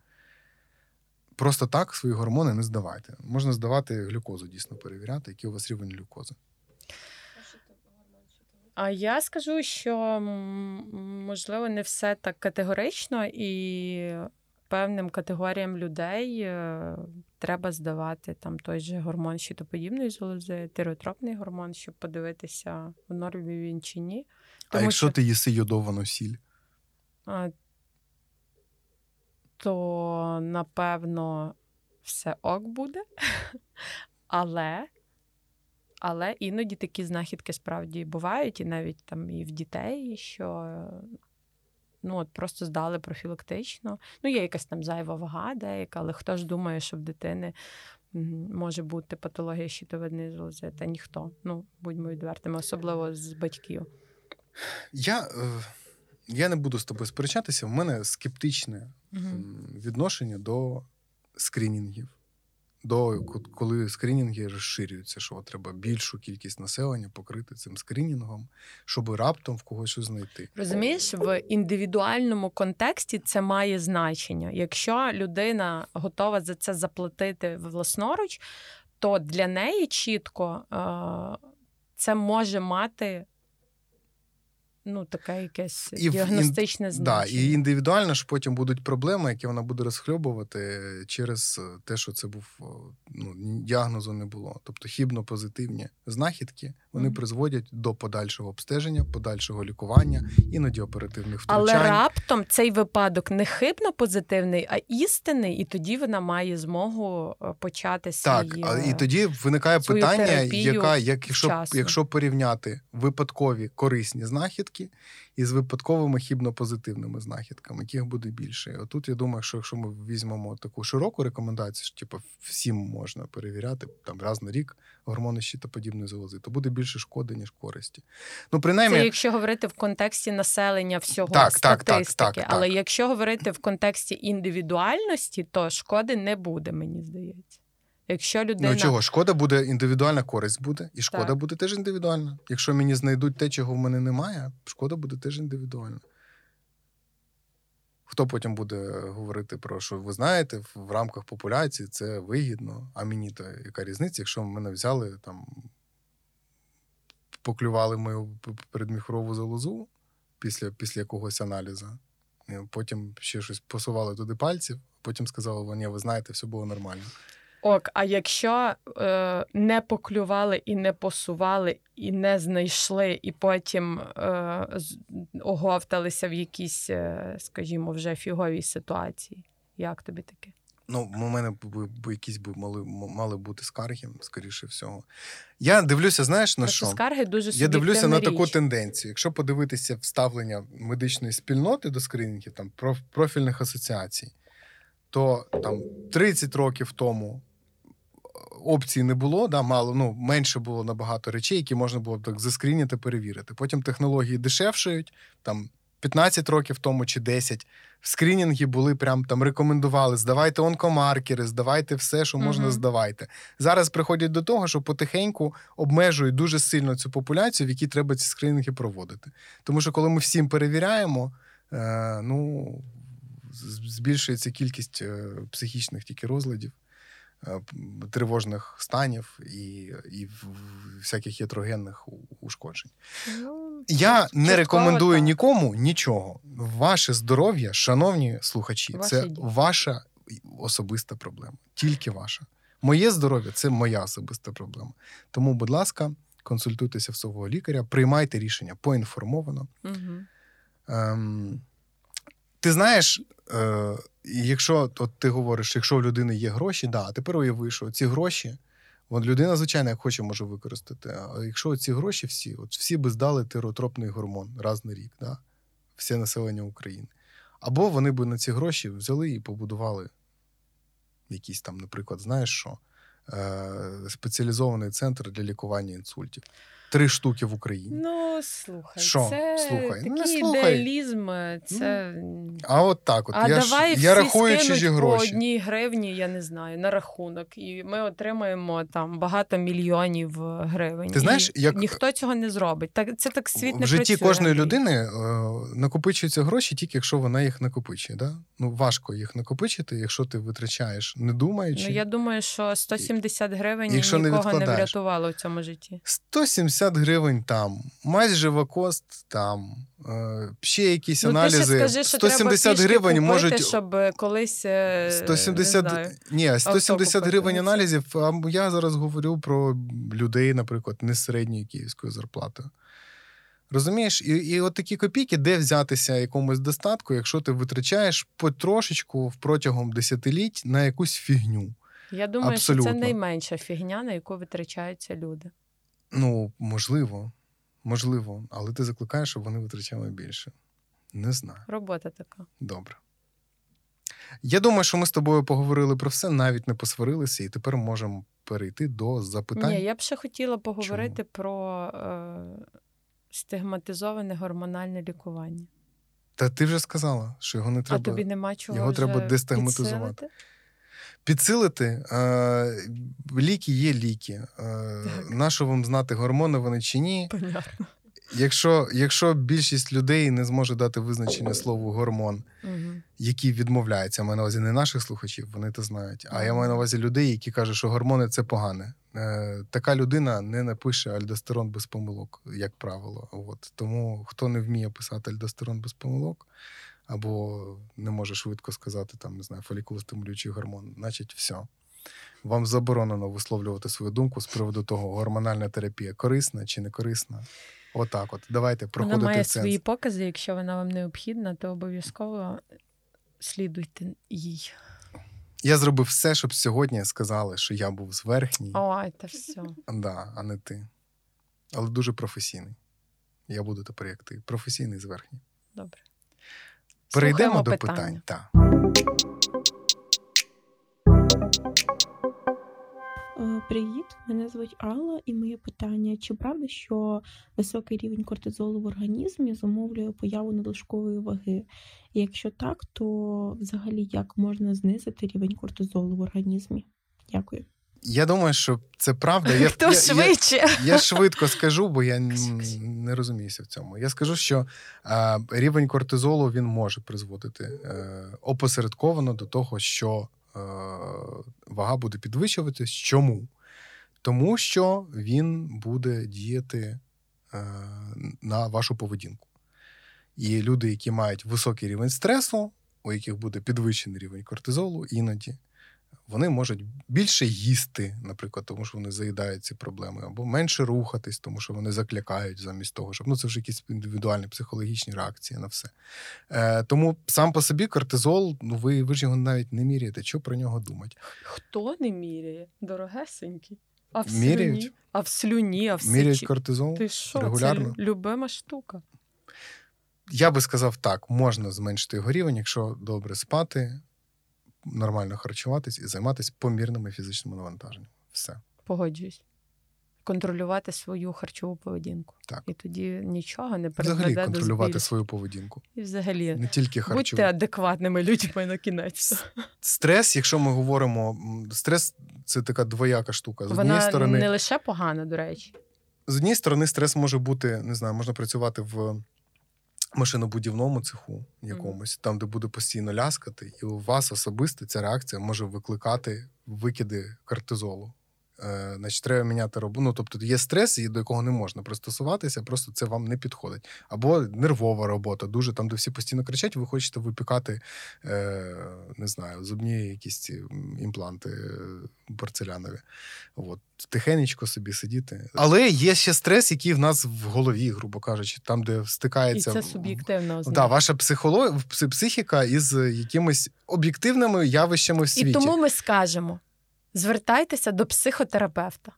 просто так свої гормони не здавайте. Можна здавати глюкозу, дійсно перевіряти, який у вас рівень глюкози. А я скажу, що можливо не все так категорично, і певним категоріям людей е, треба здавати там той же гормон щитоподібної залози, тиреотропний гормон, щоб подивитися, в нормі він чи ні. а якщо що- ти їси йодовану сіль, А, то напевно все ок буде. Але, але іноді такі знахідки справді бувають, і навіть там і в дітей, що ну, от просто здали профілактично. Ну, є якась там зайва вага деяка, але хто ж думає, що в дитини може бути патологія щитовидної залози? Та ніхто. Ну, будьмо відвертими, особливо з батьків. я, е, я не буду з тобою сперечатися. В мене скептичне м, відношення до скрінінгів. До ко- коли скринінги розширюються, що треба більшу кількість населення покрити цим скринінгом, щоб раптом в когось щось знайти. Розумієш, в індивідуальному контексті це має значення. Якщо людина готова за це заплатити власноруч, то для неї чітко е, це може мати ну, таке якесь І в ін- діагностичне Да, і індивідуально ж потім будуть проблеми, які вона буде розхльобувати через е, те, що це був ну, діагнозу не було. Тобто хібно-позитивні знахідки вони Мгм. призводять до подальшого обстеження, подальшого лікування, іноді оперативних Але раптом цей випадок не хибно позитивний, а істинний, і тоді вона має змогу е, почати Так, свій, е, і тоді виникає питання, яка, як, якщо, якщо порівняти випадкові корисні знахідки із випадковими хібно-позитивними знахідками, яких буде більше. І Отут я думаю, що якщо ми візьмемо таку широку рекомендацію, що типу, всім можна перевіряти там раз на рік гормони щитоподібної залози, то буде більше шкоди, ніж користі. Ну, принаймні, Це якщо говорити в контексті населення всього Так, так, так, статистики. так, Але так. якщо говорити в контексті індивідуальності, то шкоди не буде, мені здається. Якщо людина Ну чого, шкода буде індивідуальна користь буде, і шкода Так. буде теж індивідуальна. Якщо мені знайдуть те, чого в мене немає, шкода буде теж індивідуальна. Хто потім буде говорити про що ви знаєте, в- рамках популяції це вигідно, а мені то яка різниця, якщо мене взяли там, поклювали мою передміхрову залозу після, після якогось аналізу, потім ще щось посували туди пальців, потім сказали, ні, ви знаєте, все було нормально. Ок, а якщо е, не поклювали і не посували, і не знайшли, і потім е, оговталися в якійсь, е, скажімо, вже фіговій ситуації. Як тобі таке? Ну, у мене б, якісь б мали, мали бути скарги, скоріше всього. Я дивлюся, знаєш, на Просто що? скарги дуже Я дивлюся на суб'єктивна таку тенденцію. Якщо подивитися вставлення медичної спільноти до скринінгів, там проф- профільних асоціацій, то там 30 років тому опцій не було, да, мало, ну, менше було набагато речей, які можна було так заскріняти, перевірити. Потім технології дешевшають, там 15 років тому чи 10. Скрінінги були прям там рекомендували: здавайте онкомаркери, здавайте все, що можна Мгм. здавайте. Зараз приходять до того, що потихеньку обмежують дуже сильно цю популяцію, в якій треба ці скринінги проводити. Тому що коли ми всім перевіряємо, е, ну збільшується кількість е, психічних тільки розладів, тривожних станів і, і всяких ятрогенних ушкоджень. Ну, Я не рекомендую так. нікому нічого. Ваше здоров'я, шановні слухачі, Ваші це дії. ваша особиста проблема, тільки ваша. Моє здоров'я це моя особиста проблема. Тому, будь ласка, консультуйтеся в свого лікаря, приймайте рішення поінформовано. Угу. Ем, ти знаєш, е, якщо от ти говориш, якщо в людини є гроші, да, а тепер уяви, що ці гроші, от людина, звичайно, як хоче, може використати. А якщо ці гроші всі, от всі би здали тиротропний гормон раз на рік, да, все населення України. Або вони би на ці гроші взяли і побудували якийсь там, наприклад, знаєш що, е, спеціалізований центр для лікування інсультів. Три штуки в Україні. Ну, слухай, Що? це Слухай. Ну, не слухай. ідеалізм, це. А от так, от А я, давай ж, я рахую чужі по одній гривні, я не знаю, на рахунок, і ми отримаємо там багато мільйонів е, гривень. Ти знаєш, як- ніхто цього не зробить. Так це так світ не в житті працює, кожної людини е, накопичуються гроші тільки якщо вона їх накопичує. Да? Ну важко їх накопичити, якщо ти витрачаєш, не думаючи. Ну я думаю, що 170 гривень Якщо нікого не, відкладаєш. врятувало в цьому житті. 170 гривень там, мазь живокост там, е, ще якісь Ну, ти аналізи. ще скажи, що 170 треба гривень купити, можуть. щоб колись е, 170, не знаю. ні, 170 гривень аналізів. А я зараз говорю про людей, наприклад, не середньої київської зарплати. Розумієш, і, і от такі копійки, де взятися якомусь достатку, якщо ти витрачаєш потрошечку протягом десятиліть на якусь фігню. Я думаю, що це найменша фігня, на яку витрачаються люди. Ну, можливо, можливо, але ти закликаєш, щоб вони витрачали більше. Не знаю. Робота така. Добре. Я думаю, що ми з тобою поговорили про все, навіть не посварилися, і тепер можемо перейти до запитань. Ні, я б ще хотіла поговорити про е, стигматизоване гормональне лікування. Та ти вже сказала, що його не треба а тобі нема чого його вже треба дестигматизувати. підсилити? Підсилити. Е, ліки є ліки. Е, нащо вам знати, гормони вони чи ні? Понятно. Якщо, якщо більшість людей не зможе дати визначення слову гормон, Угу. які відмовляються, я маю на увазі не наших слухачів, вони то знають. А я маю на увазі людей, які кажуть, що гормони це погане. Е, така людина не напише альдостерон без помилок, як правило. От. Тому хто не вміє писати альдостерон без помилок, або не може швидко сказати, там, не знаю, фолікулостимулюючий гормон, значить, все. Вам заборонено висловлювати свою думку з приводу того, гормональна терапія корисна чи не корисна. Отак, от. Давайте Вона проходити має сенс. свої покази, якщо вона вам необхідна, то обов'язково слідуйте їй. Я зробив все, щоб сьогодні сказали, що я був зверхній, Ой, та все. да, а не ти. Але дуже професійний. Я буду тепер як ти. Професійний зверхній. Добре. Перейдемо Слухаємо до питання. питань. Так. Е, Привіт, мене звуть Алла, і моє питання: чи правда, що високий рівень кортизолу в організмі зумовлює появу надлишкової ваги? І якщо так, то взагалі як можна знизити рівень кортизолу в організмі? Дякую. Я думаю, що це правда. Я, Хто я, швидше? Я, я швидко скажу, бо я не розуміюся в цьому. Я скажу, що е, рівень кортизолу він може призводити е, опосередковано до того, що е, вага буде підвищуватись. Чому? Тому що він буде діяти е, на вашу поведінку. І люди, які мають високий рівень стресу, у яких буде підвищений рівень кортизолу, іноді вони можуть більше їсти, наприклад, тому що вони заїдають ці проблеми, або менше рухатись, тому що вони закликають замість того, щоб ну це вже якісь індивідуальні психологічні реакції на все. Е, тому сам по собі кортизол, ну ви, ви ж його навіть не міряєте. Що про нього думати? Хто не міряє? Дорогесенькі. А в Міряють? слюні, а в слюні, а в Міряють кортизол Ти що? регулярно. Це любима штука. Я би сказав так: можна зменшити його рівень, якщо добре спати, нормально харчуватись і займатися помірними фізичними навантаженнями. Все. Погоджуюсь. Контролювати свою харчову поведінку. Так. І тоді нічого не Взагалі призведе до контролювати збільшення. свою поведінку. І взагалі Не тільки будьте адекватними людьми на кінець. Стрес, якщо ми говоримо, стрес це така двояка штука. З однієї Вона сторони, не лише погана, до речі. з однієї сторони, стрес може бути, не знаю, можна працювати в машинобудівному цеху якомусь, там, де буде постійно ляскати, і у вас особисто ця реакція може викликати викиди кортизолу. Е, значить, треба міняти роботу. Ну, тобто є стрес, до якого не можна пристосуватися, просто це вам не підходить. Або нервова робота, дуже там, де всі постійно кричать, ви хочете випікати, е, не знаю, зубні якісь ці імпланти е, порцелянові. От, тихенечко собі сидіти. Але є ще стрес, який в нас в голові, грубо кажучи, там, де І стикається. це суб'єктивно Да, ваша психолог... психіка із якимись об'єктивними явищами в світі. І тому ми скажемо: звертайтеся до психотерапевта.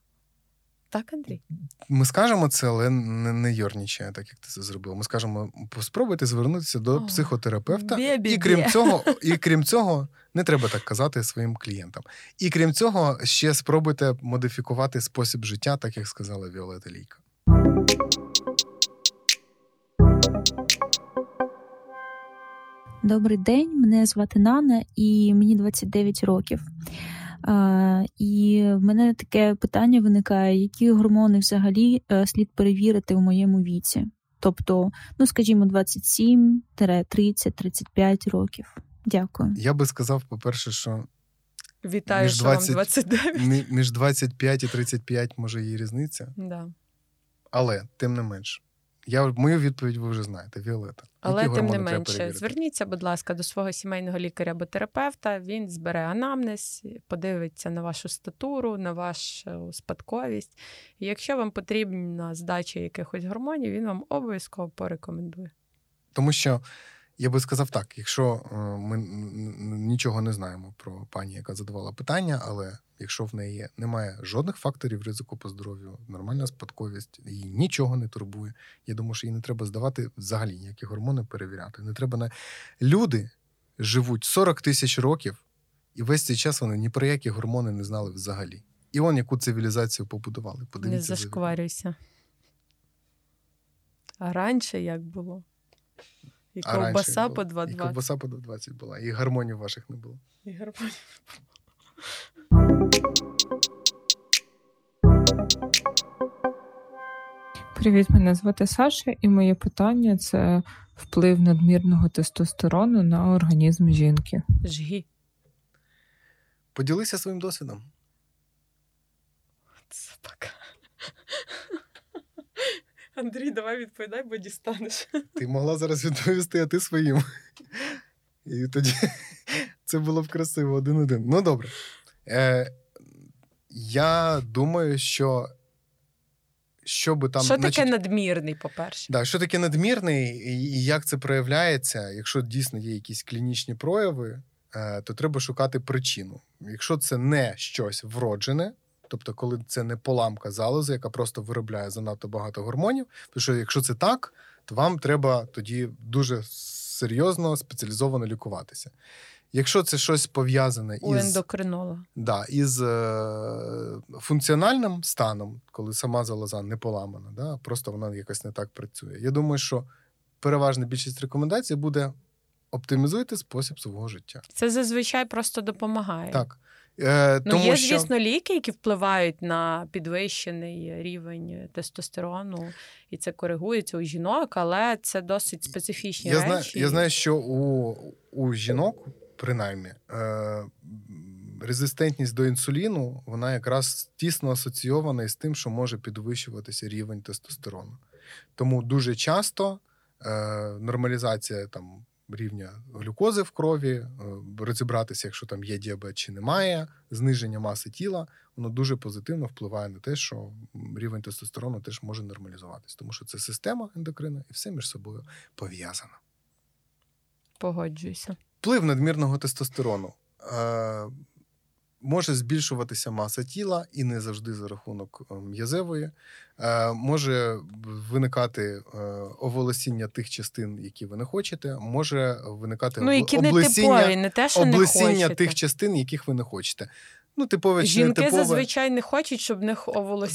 Так, Андрій? Ми скажемо це, але не, не йорнічає, так як ти це зробив. Ми скажемо, спробуйте звернутися до О, психотерапевта. бє-бє-бє. І крім цього, і крім цього, не треба так казати своїм клієнтам. І крім цього, ще спробуйте модифікувати спосіб життя, так як сказала Віолета Лійка. Добрий день, мене звати Нана, і мені 29 років. А, і в мене таке питання виникає: які гормони взагалі е, слід перевірити у моєму віці? Тобто, ну скажімо, 27, 30, 35 років. Дякую. Я би сказав, по-перше, що Вітаю, Між що 20 вам 29. мі- між 25 і 35 може є різниця, Да. але тим не менш. Я мою відповідь ви вже знаєте, Віолета. Але Які тим не менше, зверніться, будь ласка, до свого сімейного лікаря або терапевта. Він збере анамнез, подивиться на вашу статуру, на вашу спадковість. І якщо вам потрібна здача якихось гормонів, він вам обов'язково порекомендує. Тому що я би сказав так: якщо е, ми нічого не знаємо про пані, яка задавала питання, але якщо в неї немає жодних факторів ризику по здоров'ю, нормальна спадковість, її нічого не турбує. Я думаю, що їй не треба здавати взагалі ніякі гормони перевіряти. Не треба на люди живуть 40 тисяч років, і весь цей час вони ні про які гормони не знали взагалі. І он яку цивілізацію побудували. Подивіться за- зашкварюйся. А раніше як було? І А ковбаса по І 2,20. ковбаса по 2,20 була, і гармонів ваших не було. І гормонів. Привіт, мене звати Саша, і моє питання це вплив надмірного тестостерону на організм жінки. Жгі. Поділися своїм досвідом. Собака. Андрій, давай відповідай, бо дістанеш. Ти могла зараз відповісти, а ти своїм. І тоді це було б красиво один-один. Ну, добре. Е, я думаю, що. Що би там. Що таке значить, надмірний, по-перше? Да, що таке надмірний і, як це проявляється, якщо дійсно є якісь клінічні прояви, е, то треба шукати причину. Якщо це не щось вроджене, тобто, коли це не поламка залози, яка просто виробляє занадто багато гормонів, то що якщо це так, то вам треба тоді дуже серйозно спеціалізовано лікуватися. Якщо це щось пов'язане У із ендокринолога. Да, із е, функціональним станом, коли сама залоза не поламана, да, просто вона якось не так працює. Я думаю, що переважна більшість рекомендацій буде оптимізуйте спосіб свого життя. Це зазвичай просто допомагає. Так. Е, Ну, тому є, що... звісно, ліки, які впливають на підвищений рівень тестостерону, і це коригується у жінок, але це досить специфічні я, речі. знаю, я знаю, що у, у жінок, принаймні, е, резистентність до інсуліну, вона якраз тісно асоційована із тим, що може підвищуватися рівень тестостерону. Тому дуже часто е, нормалізація там. Рівня глюкози в крові, е, розібратися, якщо там є діабет чи немає, зниження маси тіла, воно дуже позитивно впливає на те, що рівень тестостерону теж може нормалізуватись, тому що це система ендокрина і все між собою пов'язано. Погоджуюся. Вплив надмірного тестостерону е, може збільшуватися маса тіла і не завжди за рахунок е, м'язевої. Е, може виникати е, оволосіння тих частин, які ви не хочете. Може виникати Ну, які не типові, не те, що облесіння не тих частин, яких ви не хочете. Ну, типове чи Жінки не типове. зазвичай не хочуть, щоб в них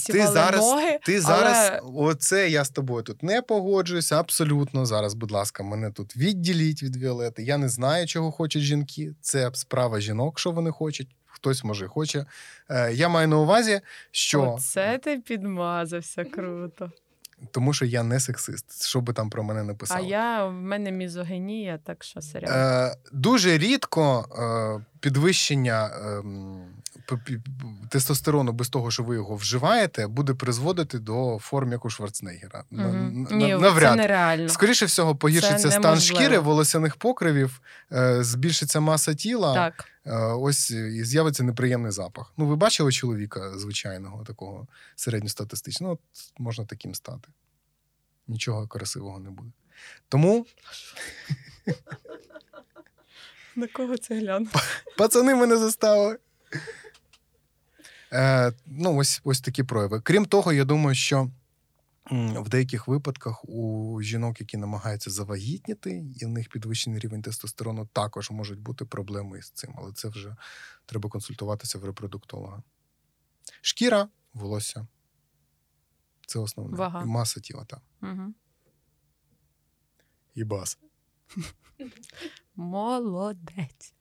Ти зараз, ноги. ти зараз, але- оце я з тобою тут не погоджуюся. Абсолютно. Зараз, будь ласка, мене тут відділіть від Віолети. Я не знаю, чого хочуть жінки. Це справа жінок, що вони хочуть. Хтось може хоче. Е, я маю на увазі, що Оце ти підмазався круто. тому, що я не сексист, що би там про мене не писали. А я в мене мізогенія, так що серйозно. Е, дуже рідко е, підвищення п- тестостерону без того, що ви його вживаєте, буде призводити до форм, як у Шварценеггера. На- Мгм. на- це нереально. Скоріше всього, погіршиться Це стан шкіри, волосяних покривів, е, збільшиться маса тіла. Так. Е, ось і з'явиться неприємний запах. Ну, ви бачили чоловіка звичайного, такого середньостатистичного, от можна таким стати. Нічого красивого не буде. Тому <laughs> На кого це гляну? пацани мене заставили. Е, ну, ось, ось такі прояви. Крім того, я думаю, що в деяких випадках у жінок, які намагаються завагітніти, і в них підвищений рівень тестостерону, також можуть бути проблеми із цим, але це вже треба консультуватися в репродуктолога. Шкіра, волосся. Це основне. Вага. І маса тіла, так. Угу. І бас. <laughs> Молодець.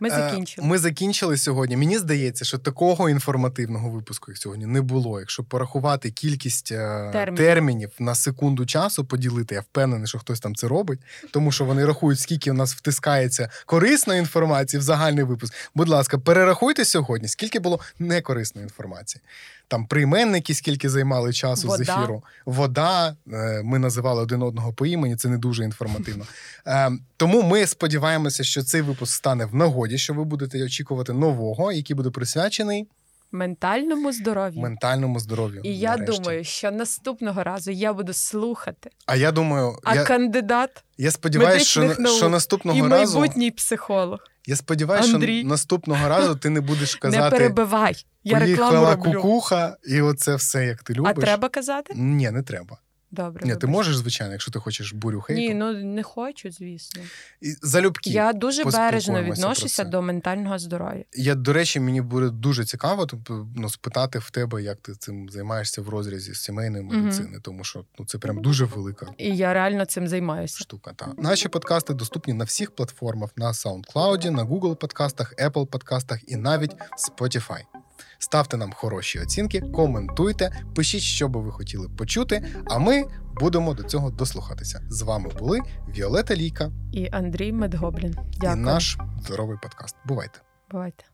Ми Е, закінчили. Ми закінчили сьогодні. Мені здається, що такого інформативного випуску, як сьогодні, не було. Якщо порахувати кількість е, Термінів. термінів на секунду часу, поділити, я впевнений, що хтось там це робить, тому що вони рахують, скільки у нас втискається корисної інформації в загальний випуск. Будь ласка, перерахуйте сьогодні, скільки було некорисної інформації. Там прийменники, скільки займали часу з ефіру. Вода. е, Ми називали один одного по імені, це не дуже інформативно. <laughs> Е, Тому ми сподіваємося, що цей випуск стане в нагоді, що ви будете очікувати нового, який буде присвячений Ментальному здоров'ю. ментальному здоров'ю. І я нарешті. думаю, що наступного разу я буду слухати. а я думаю, А я, кандидат я сподіваюся, що, наук що наступного і разу майбутній психолог. Я сподіваюся, Андрій. що наступного разу ти не будеш казати. Не перебивай. Я рекламу роблю. кукуха, і оце все, як ти любиш. А треба казати? Ні, не треба. Добре. Ні, ти можеш, звичайно, якщо ти хочеш бурю хейту. Ні, ну не хочу, звісно. І залюбки. Я дуже бережно відношуся до ментального здоров'я. Я, до речі, мені буде дуже цікаво тобто, ну, спитати в тебе, як ти цим займаєшся в розрізі сімейної медицини, тому що ну, це прям дуже велика І я реально цим займаюся. штука. Та. Наші подкасти доступні на всіх платформах: на SoundCloud, на Google подкастах, Apple подкастах і навіть Spotify. Ставте нам хороші оцінки, коментуйте, пишіть, що би ви хотіли почути, а ми будемо до цього дослухатися. З вами були Віолета Ліка І Андрій Медгоблін. Дякую. і наш здоровий подкаст. Бувайте! Бувайте.